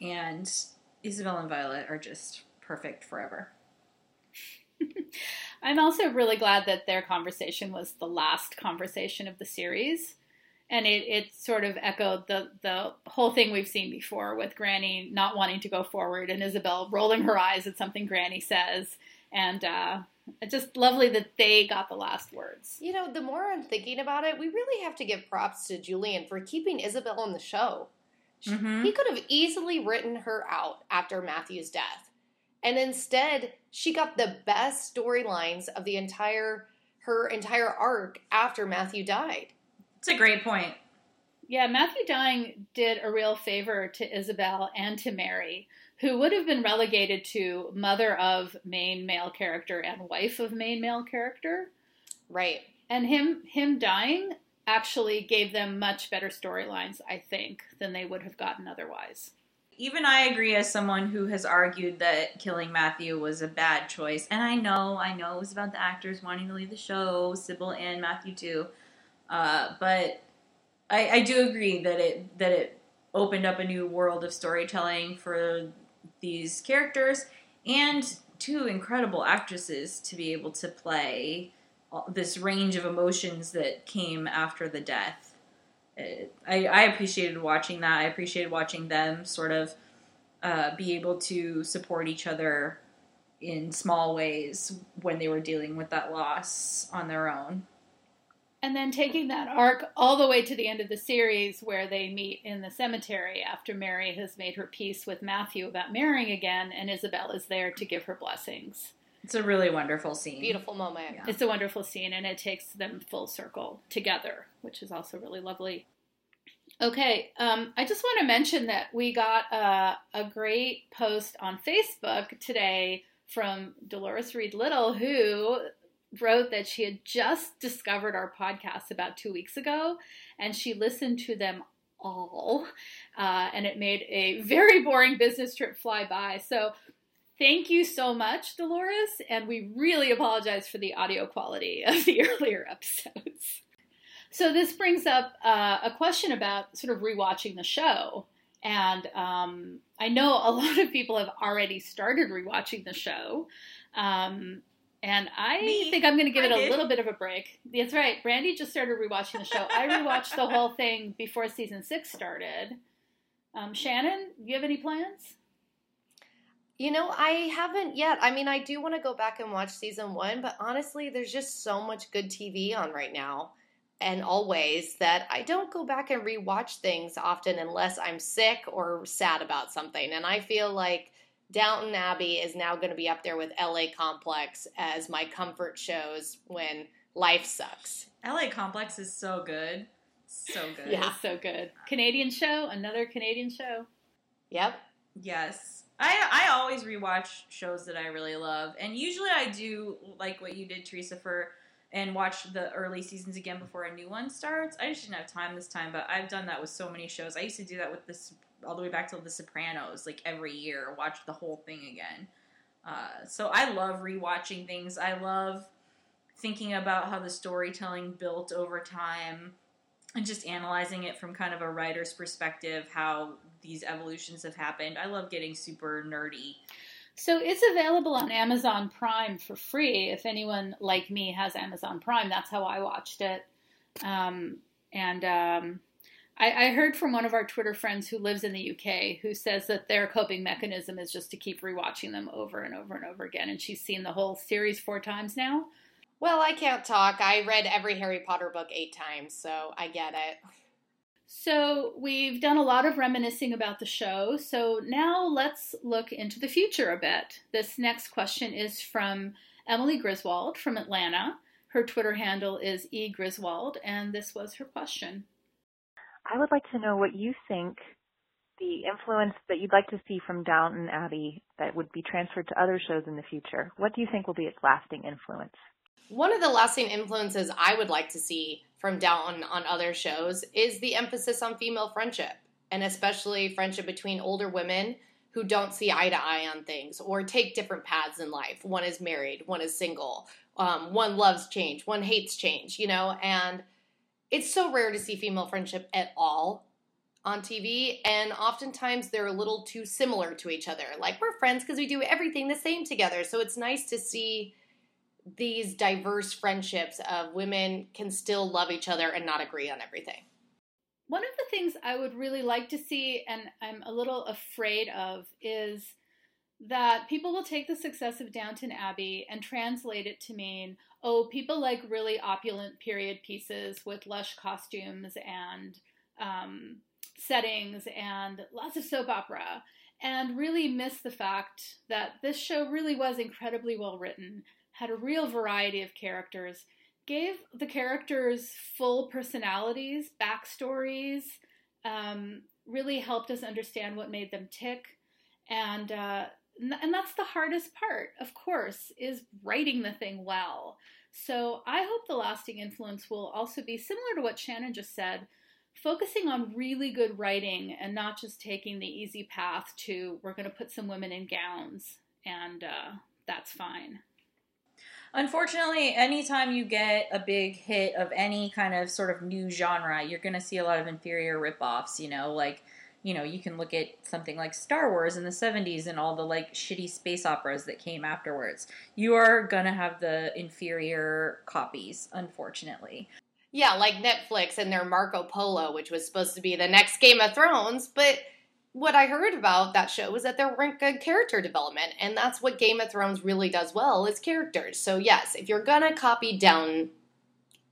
And Isobel and Violet are just perfect forever. I'm also really glad that their conversation was the last conversation of the series. And it, it sort of echoed the, the whole thing we've seen before with Granny not wanting to go forward and Isobel rolling her eyes at something Granny says. And uh, it's just lovely that they got the last words. You know, the more I'm thinking about it, we really have to give props to Julian for keeping Isobel on the show. Mm-hmm. He could have easily written her out after Matthew's death. And instead, she got the best storylines of the entire her entire arc after Matthew died. It's a great point. Yeah, Matthew dying did a real favor to Isobel and to Mary, who would have been relegated to mother of main male character and wife of main male character. Right. And him him dying actually gave them much better storylines, I think, than they would have gotten otherwise. Even I agree as someone who has argued that killing Matthew was a bad choice. And I know, I know it was about the actors wanting to leave the show, Sybil and Matthew too. Uh, but I, I do agree that it that it opened up a new world of storytelling for these characters and two incredible actresses to be able to play this range of emotions that came after the death. I, I appreciated watching that. I appreciated watching them sort of uh, be able to support each other in small ways when they were dealing with that loss on their own. And then taking that arc all the way to the end of the series where they meet in the cemetery after Mary has made her peace with Matthew about marrying again, and Isobel is there to give her blessings. It's a really wonderful scene. Beautiful moment. Yeah. It's a wonderful scene, and it takes them full circle together, which is also really lovely. Okay, um, I just want to mention that we got a, a great post on Facebook today from Dolores Reed Little, who wrote that she had just discovered our podcast about two weeks ago and she listened to them all uh, and it made a very boring business trip fly by so thank you so much dolores and we really apologize for the audio quality of the earlier episodes so this brings up uh, a question about sort of rewatching the show and um, i know a lot of people have already started rewatching the show um, and I Me. think I'm going to give I it a did. little bit of a break. That's right. Brandy just started rewatching the show. I rewatched the whole thing before season six started. Um, Shannon, do you have any plans? You know, I haven't yet. I mean, I do want to go back and watch season one, but honestly, there's just so much good TV on right now and always that I don't go back and rewatch things often unless I'm sick or sad about something. And I feel like Downton Abbey is now going to be up there with LA Complex as my comfort shows when life sucks. LA Complex is so good. So good. Yeah, so good. Canadian show, another Canadian show. Yep. Yes. I I always rewatch shows that I really love. And usually I do like what you did, Teresa, for and watch the early seasons again before a new one starts. I just didn't have time this time, but I've done that with so many shows. I used to do that with this all the way back to The Sopranos, like every year, watch the whole thing again. Uh, so I love rewatching things. I love thinking about how the storytelling built over time and just analyzing it from kind of a writer's perspective, how these evolutions have happened. I love getting super nerdy. So it's available on Amazon Prime for free. If anyone like me has Amazon Prime, that's how I watched it. Um, and um, I, I, heard from one of our Twitter friends who lives in the UK who says that their coping mechanism is just to keep rewatching them over and over and over again. And she's seen the whole series four times now. Well, I can't talk. I read every Harry Potter book eight times, so I get it. So, we've done a lot of reminiscing about the show. So, now let's look into the future a bit. This next question is from Emily Griswold from Atlanta. Her Twitter handle is egriswold, and this was her question. I would like to know what you think the influence that you'd like to see from Downton Abbey that would be transferred to other shows in the future. What do you think will be its lasting influence? One of the lasting influences I would like to see from Downton other shows is the emphasis on female friendship, and especially friendship between older women who don't see eye to eye on things or take different paths in life. One is married, one is single, um, one loves change, one hates change, you know, and it's so rare to see female friendship at all on TV, and oftentimes they're a little too similar to each other. Like, we're friends because we do everything the same together, so it's nice to see these diverse friendships of women can still love each other and not agree on everything. One of the things I would really like to see, and I'm a little afraid of, is that people will take the success of Downton Abbey and translate it to mean, oh, people like really opulent period pieces with lush costumes and um, settings and lots of soap opera, and really miss the fact that this show really was incredibly well written had a real variety of characters, gave the characters full personalities, backstories, um, really helped us understand what made them tick. And, uh, and that's the hardest part, of course, is writing the thing well. So I hope the lasting influence will also be similar to what Shannon just said, focusing on really good writing and not just taking the easy path to we're going to put some women in gowns and uh, that's fine. Unfortunately, anytime you get a big hit of any kind of sort of new genre, you're going to see a lot of inferior ripoffs, you know, like you know, you can look at something like Star Wars in the 70s and all the like shitty space operas that came afterwards. You are going to have the inferior copies, unfortunately. Yeah, like Netflix and their Marco Polo, which was supposed to be the next Game of Thrones, but what I heard about that show was that there weren't good character development, and that's what Game of Thrones really does well is characters. So yes, if you're gonna copy Downton,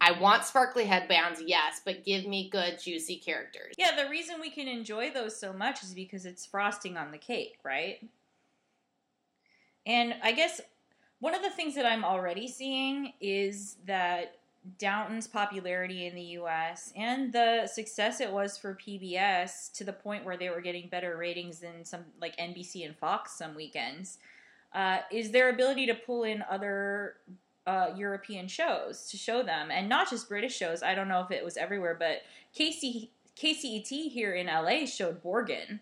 I want sparkly headbands, yes, but give me good juicy characters. Yeah, the reason we can enjoy those so much is because it's frosting on the cake, right? And I guess one of the things that I'm already seeing is that Downton's popularity in the US and the success it was for PBS to the point where they were getting better ratings than some like NBC and Fox some weekends uh, is their ability to pull in other uh, European shows to show them and not just British shows. I don't know if it was everywhere, but KC, KCET here in LA showed Borgen.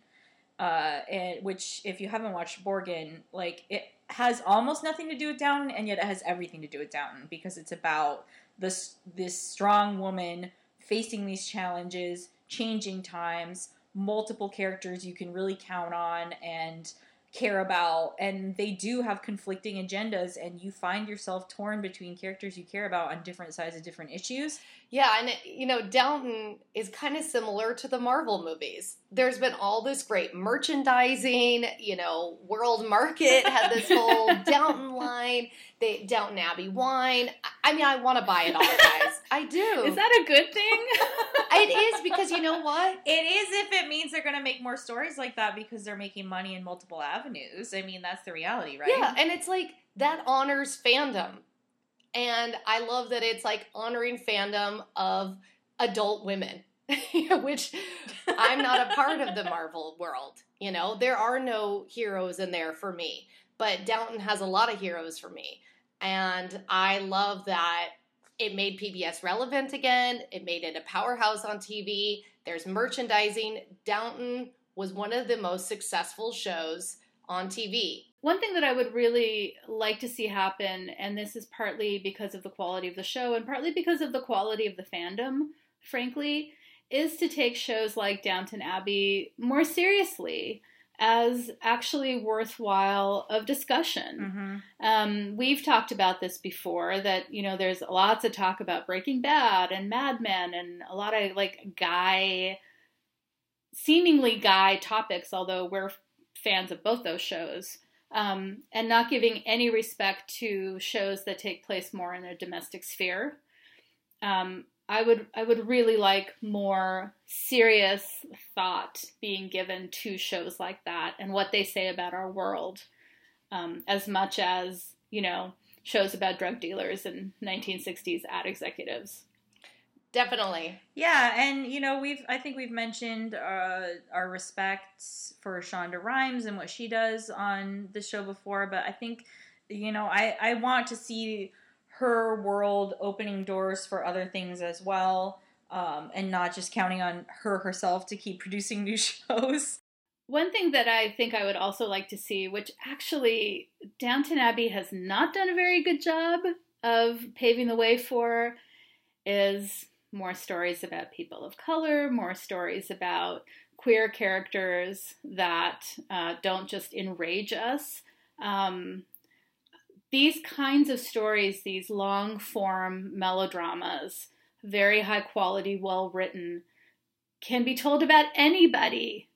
Uh, and which, if you haven't watched Borgen, like it has almost nothing to do with Downton, and yet it has everything to do with Downton because it's about this this strong woman facing these challenges, changing times, multiple characters you can really count on and care about. And they do have conflicting agendas and you find yourself torn between characters you care about on different sides of different issues. Yeah and you know downton is kind of similar to the marvel movies. There's been all this great merchandising you know world market had this whole downton line they downton abbey wine. I mean i want to buy it all guys. I do. Is that a good thing? It is because you know what? It is if it means they're going to make more stories like that because they're making money in multiple avenues. I mean that's the reality right? Yeah and it's like that honors fandom. And I love that it's like honoring fandom of adult women, which I'm not a part of the Marvel world. You know, there are no heroes in there for me, but Downton has a lot of heroes for me. And I love that it made PBS relevant again. It made it a powerhouse on TV. There's merchandising. Downton was one of the most successful shows on TV. one thing that I would really like to see happen, and this is partly because of the quality of the show and partly because of the quality of the fandom, frankly, is to take shows like Downton Abbey more seriously as actually worthwhile of discussion. Mm-hmm. Um, we've talked about this before that, you know, there's lots of talk about Breaking Bad and Mad Men and a lot of like guy, seemingly guy topics, although we're fans of both those shows. Um, and not giving any respect to shows that take place more in a domestic sphere. Um, I would I would really like more serious thought being given to shows like that and what they say about our world, um, as much as you know shows about drug dealers and 1960s ad executives. Definitely. Yeah, and you know we've I think we've mentioned uh, our respects for Shonda Rhimes and what she does on the show before, but I think you know I I want to see her world opening doors for other things as well, um, and not just counting on her herself to keep producing new shows. One thing that I think I would also like to see, which actually Downton Abbey has not done a very good job of paving the way for, is more stories about people of color, more stories about queer characters that uh, don't just enrage us. Um, these kinds of stories, these long form melodramas, very high quality, well written, can be told about anybody.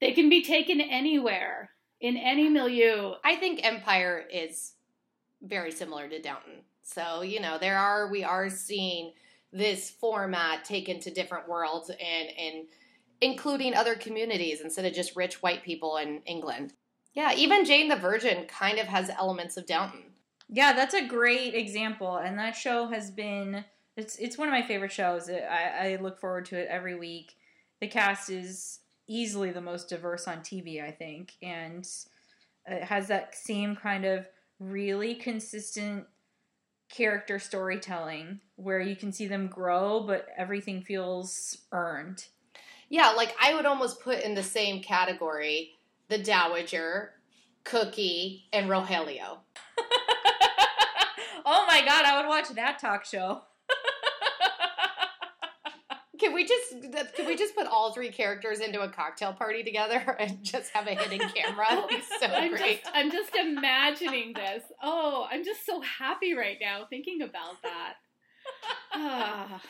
They can be taken anywhere, in any milieu. I think Empire is very similar to Downton. So, you know, there are, we are seeing this format taken to different worlds and, and including other communities instead of just rich white people in England. Yeah, even Jane the Virgin kind of has elements of Downton. Yeah, that's a great example, and that show has been it's it's one of my favorite shows. I, I look forward to it every week. The cast is easily the most diverse on TV, I think, and it has that same kind of really consistent character storytelling where you can see them grow, but everything feels earned. Yeah, like I would almost put in the same category the Dowager, Cookie, and Rogelio. oh my god, I would watch that talk show. Can we just can we just put all three characters into a cocktail party together and just have a hidden camera? So I'm great. Just, I'm just imagining this. Oh, I'm just so happy right now thinking about that. Ah,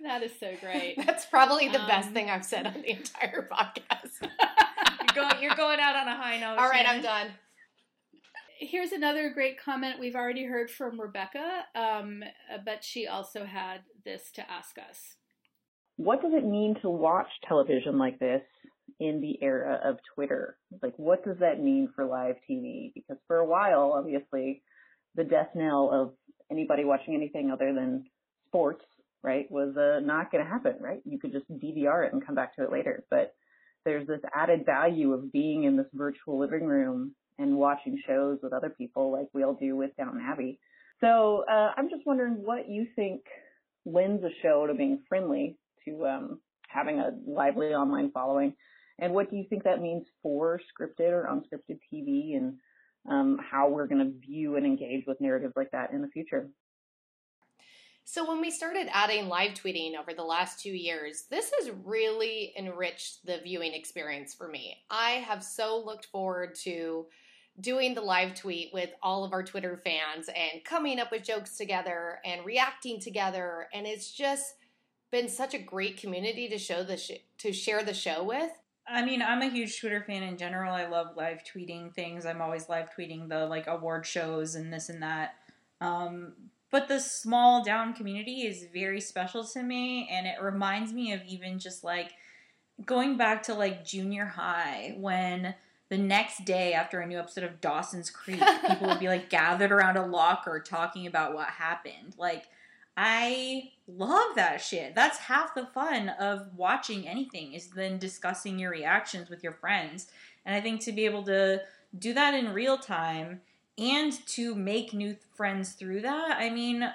that is so great. That's probably the best Um, thing I've said on the entire podcast. You're going, you're going out on a high note. All right, I'm done. Here's another great comment we've already heard from Rebecca, um, but she also had this to ask us. What does it mean to watch television like this in the era of Twitter? Like, what does that mean for live TV? Because for a while, obviously, the death knell of anybody watching anything other than sports, right, was uh, not going to happen, right? You could just DVR it and come back to it later. But there's this added value of being in this virtual living room and watching shows with other people like we all do with Downton Abbey. So uh, I'm just wondering what you think lends a show to being friendly to um, having a lively online following, and what do you think that means for scripted or unscripted TV, and um, how we're going to view and engage with narratives like that in the future? So when we started adding live tweeting over the last two years, this has really enriched the viewing experience for me. I have so looked forward to doing the live tweet with all of our Twitter fans and coming up with jokes together and reacting together, and it's just been such a great community to show the sh- to share the show with. I mean, I'm a huge Twitter fan in general. I love live tweeting things. I'm always live tweeting the like award shows and this and that. Um, but the small Downton community is very special to me, and it reminds me of even just like going back to like junior high when the next day after a new episode of Dawson's Creek, people would be like gathered around a locker talking about what happened. Like, I love that shit. That's half the fun of watching anything is then discussing your reactions with your friends. And I think to be able to do that in real time and to make new friends through that, I mean,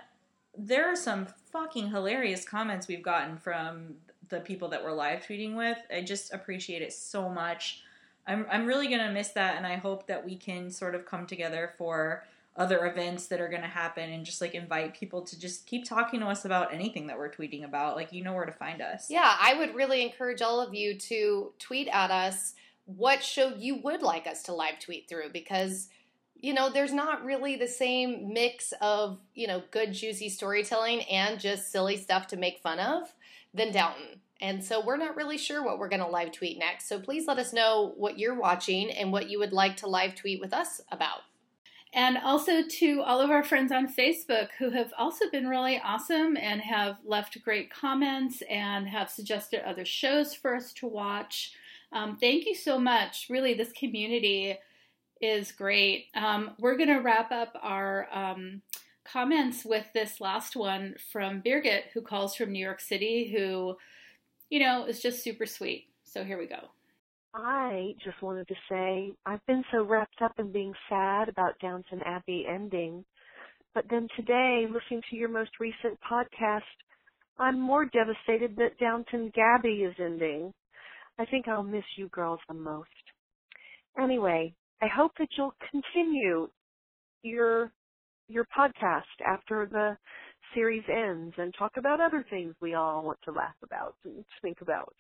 there are some fucking hilarious comments we've gotten from the people that we're live tweeting with. I just appreciate it so much. I'm I'm really gonna miss that, and I hope that we can sort of come together for other events that are going to happen and just like invite people to just keep talking to us about anything that we're tweeting about like you know where to find us Yeah, I would really encourage all of you to tweet at us what show you would like us to live tweet through because you know there's not really the same mix of you know good juicy storytelling and just silly stuff to make fun of than Downton. And so we're not really sure what we're going to live tweet next. So please let us know what you're watching and what you would like to live tweet with us about. And also to all of our friends on Facebook who have also been really awesome and have left great comments and have suggested other shows for us to watch. Um, thank you so much. Really, this community is great. Um, we're going to wrap up our um, comments with this last one from Birgit, who calls from New York City, who, you know, is just super sweet. So here we go. I just wanted to say I've been so wrapped up in being sad about Downton Abbey ending, but then today, listening to your most recent podcast, I'm more devastated that Downton Gabby is ending. I think I'll miss you girls the most. Anyway, I hope that you'll continue your your podcast after the series ends and talk about other things we all want to laugh about and think about.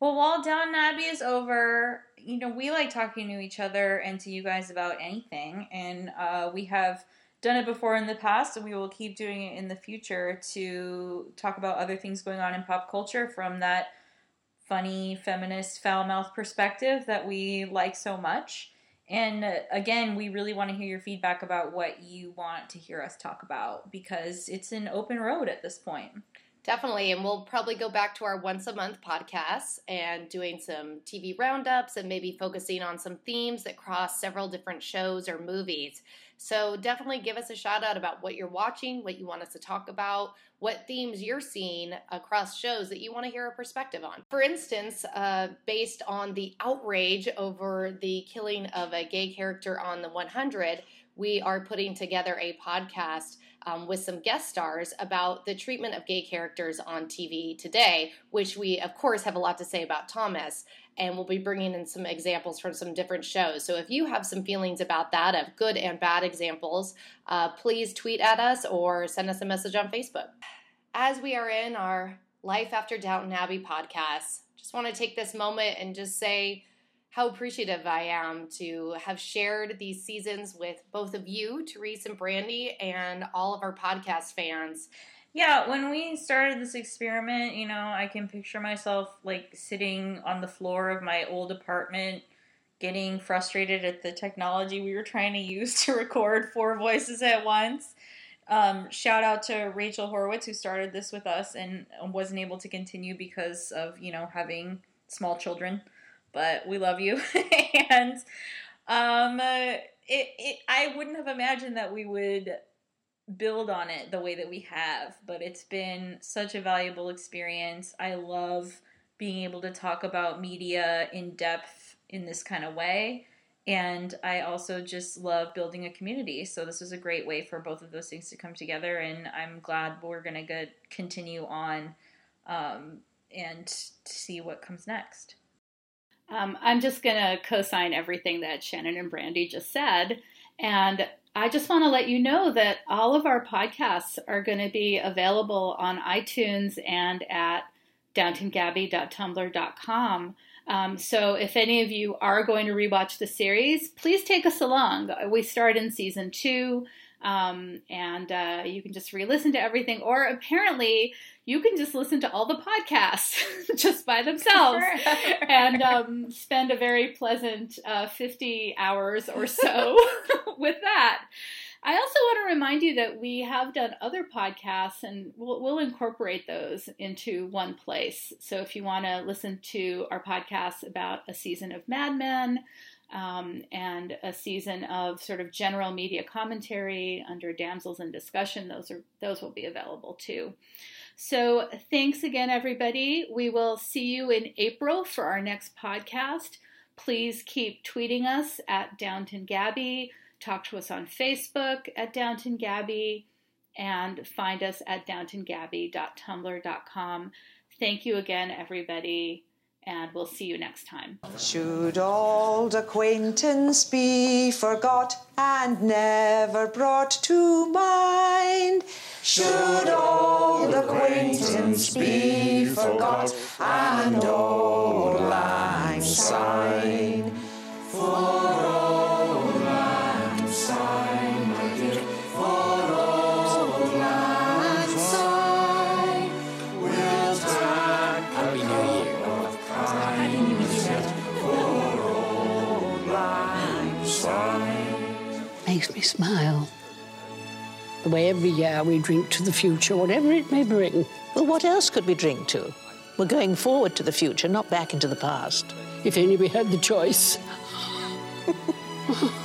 Well, while Downton Abbey is over, you know, we like talking to each other and to you guys about anything. And uh, we have done it before in the past, and we will keep doing it in the future to talk about other things going on in pop culture from that funny, feminist, foul mouth perspective that we like so much. And uh, again, we really want to hear your feedback about what you want to hear us talk about because it's an open road at this point. Definitely. And we'll probably go back to our once a month podcasts and doing some TV roundups and maybe focusing on some themes that cross several different shows or movies. So definitely give us a shout out about what you're watching, what you want us to talk about, what themes you're seeing across shows that you want to hear a perspective on. For instance, uh, based on the outrage over the killing of a gay character on the 100, we are putting together a podcast um, with some guest stars about the treatment of gay characters on TV today, which we, of course, have a lot to say about Thomas. And we'll be bringing in some examples from some different shows. So if you have some feelings about that, of good and bad examples, uh, please tweet at us or send us a message on Facebook. As we are in our Life After Downton Abbey podcast, just want to take this moment and just say, how appreciative I am to have shared these seasons with both of you, Therese and Brandy, and all of our podcast fans. Yeah, when we started this experiment, you know, I can picture myself like sitting on the floor of my old apartment, getting frustrated at the technology we were trying to use to record four voices at once. Um, shout out to Rachel Horowitz who started this with us and wasn't able to continue because of you know having small children but we love you. and um, it, it, I wouldn't have imagined that we would build on it the way that we have, but it's been such a valuable experience. I love being able to talk about media in depth in this kind of way. And I also just love building a community. So this is a great way for both of those things to come together. And I'm glad we're going to continue on um, and see what comes next. Um, I'm just going to co sign everything that Shannon and Brandy just said. And I just want to let you know that all of our podcasts are going to be available on iTunes and at downtongabby.tumblr.com. Um, so if any of you are going to rewatch the series, please take us along. We start in season two. Um, and uh, you can just re-listen to everything, or apparently you can just listen to all the podcasts just by themselves and um, spend a very pleasant uh, 50 hours or so with that. I also want to remind you that we have done other podcasts and we'll, we'll, incorporate those into one place. So if you want to listen to our podcast about a season of Mad Men, um, and a season of sort of general media commentary under Damsels in Discussion. Those are those will be available too. So thanks again, everybody. We will see you in April for our next podcast. Please keep tweeting us at Downton Gabby. Talk to us on Facebook at Downton Gabby and find us at downtongabby.tumblr.com. Thank you again, everybody. And we'll see you next time. Should old acquaintance be forgot and never brought to mind? Should old acquaintance be forgot and auld lang syne? For makes me smile. The way every year we drink to the future, whatever it may bring. Well, what else could we drink to? We're going forward to the future, not back into the past. If only we had the choice.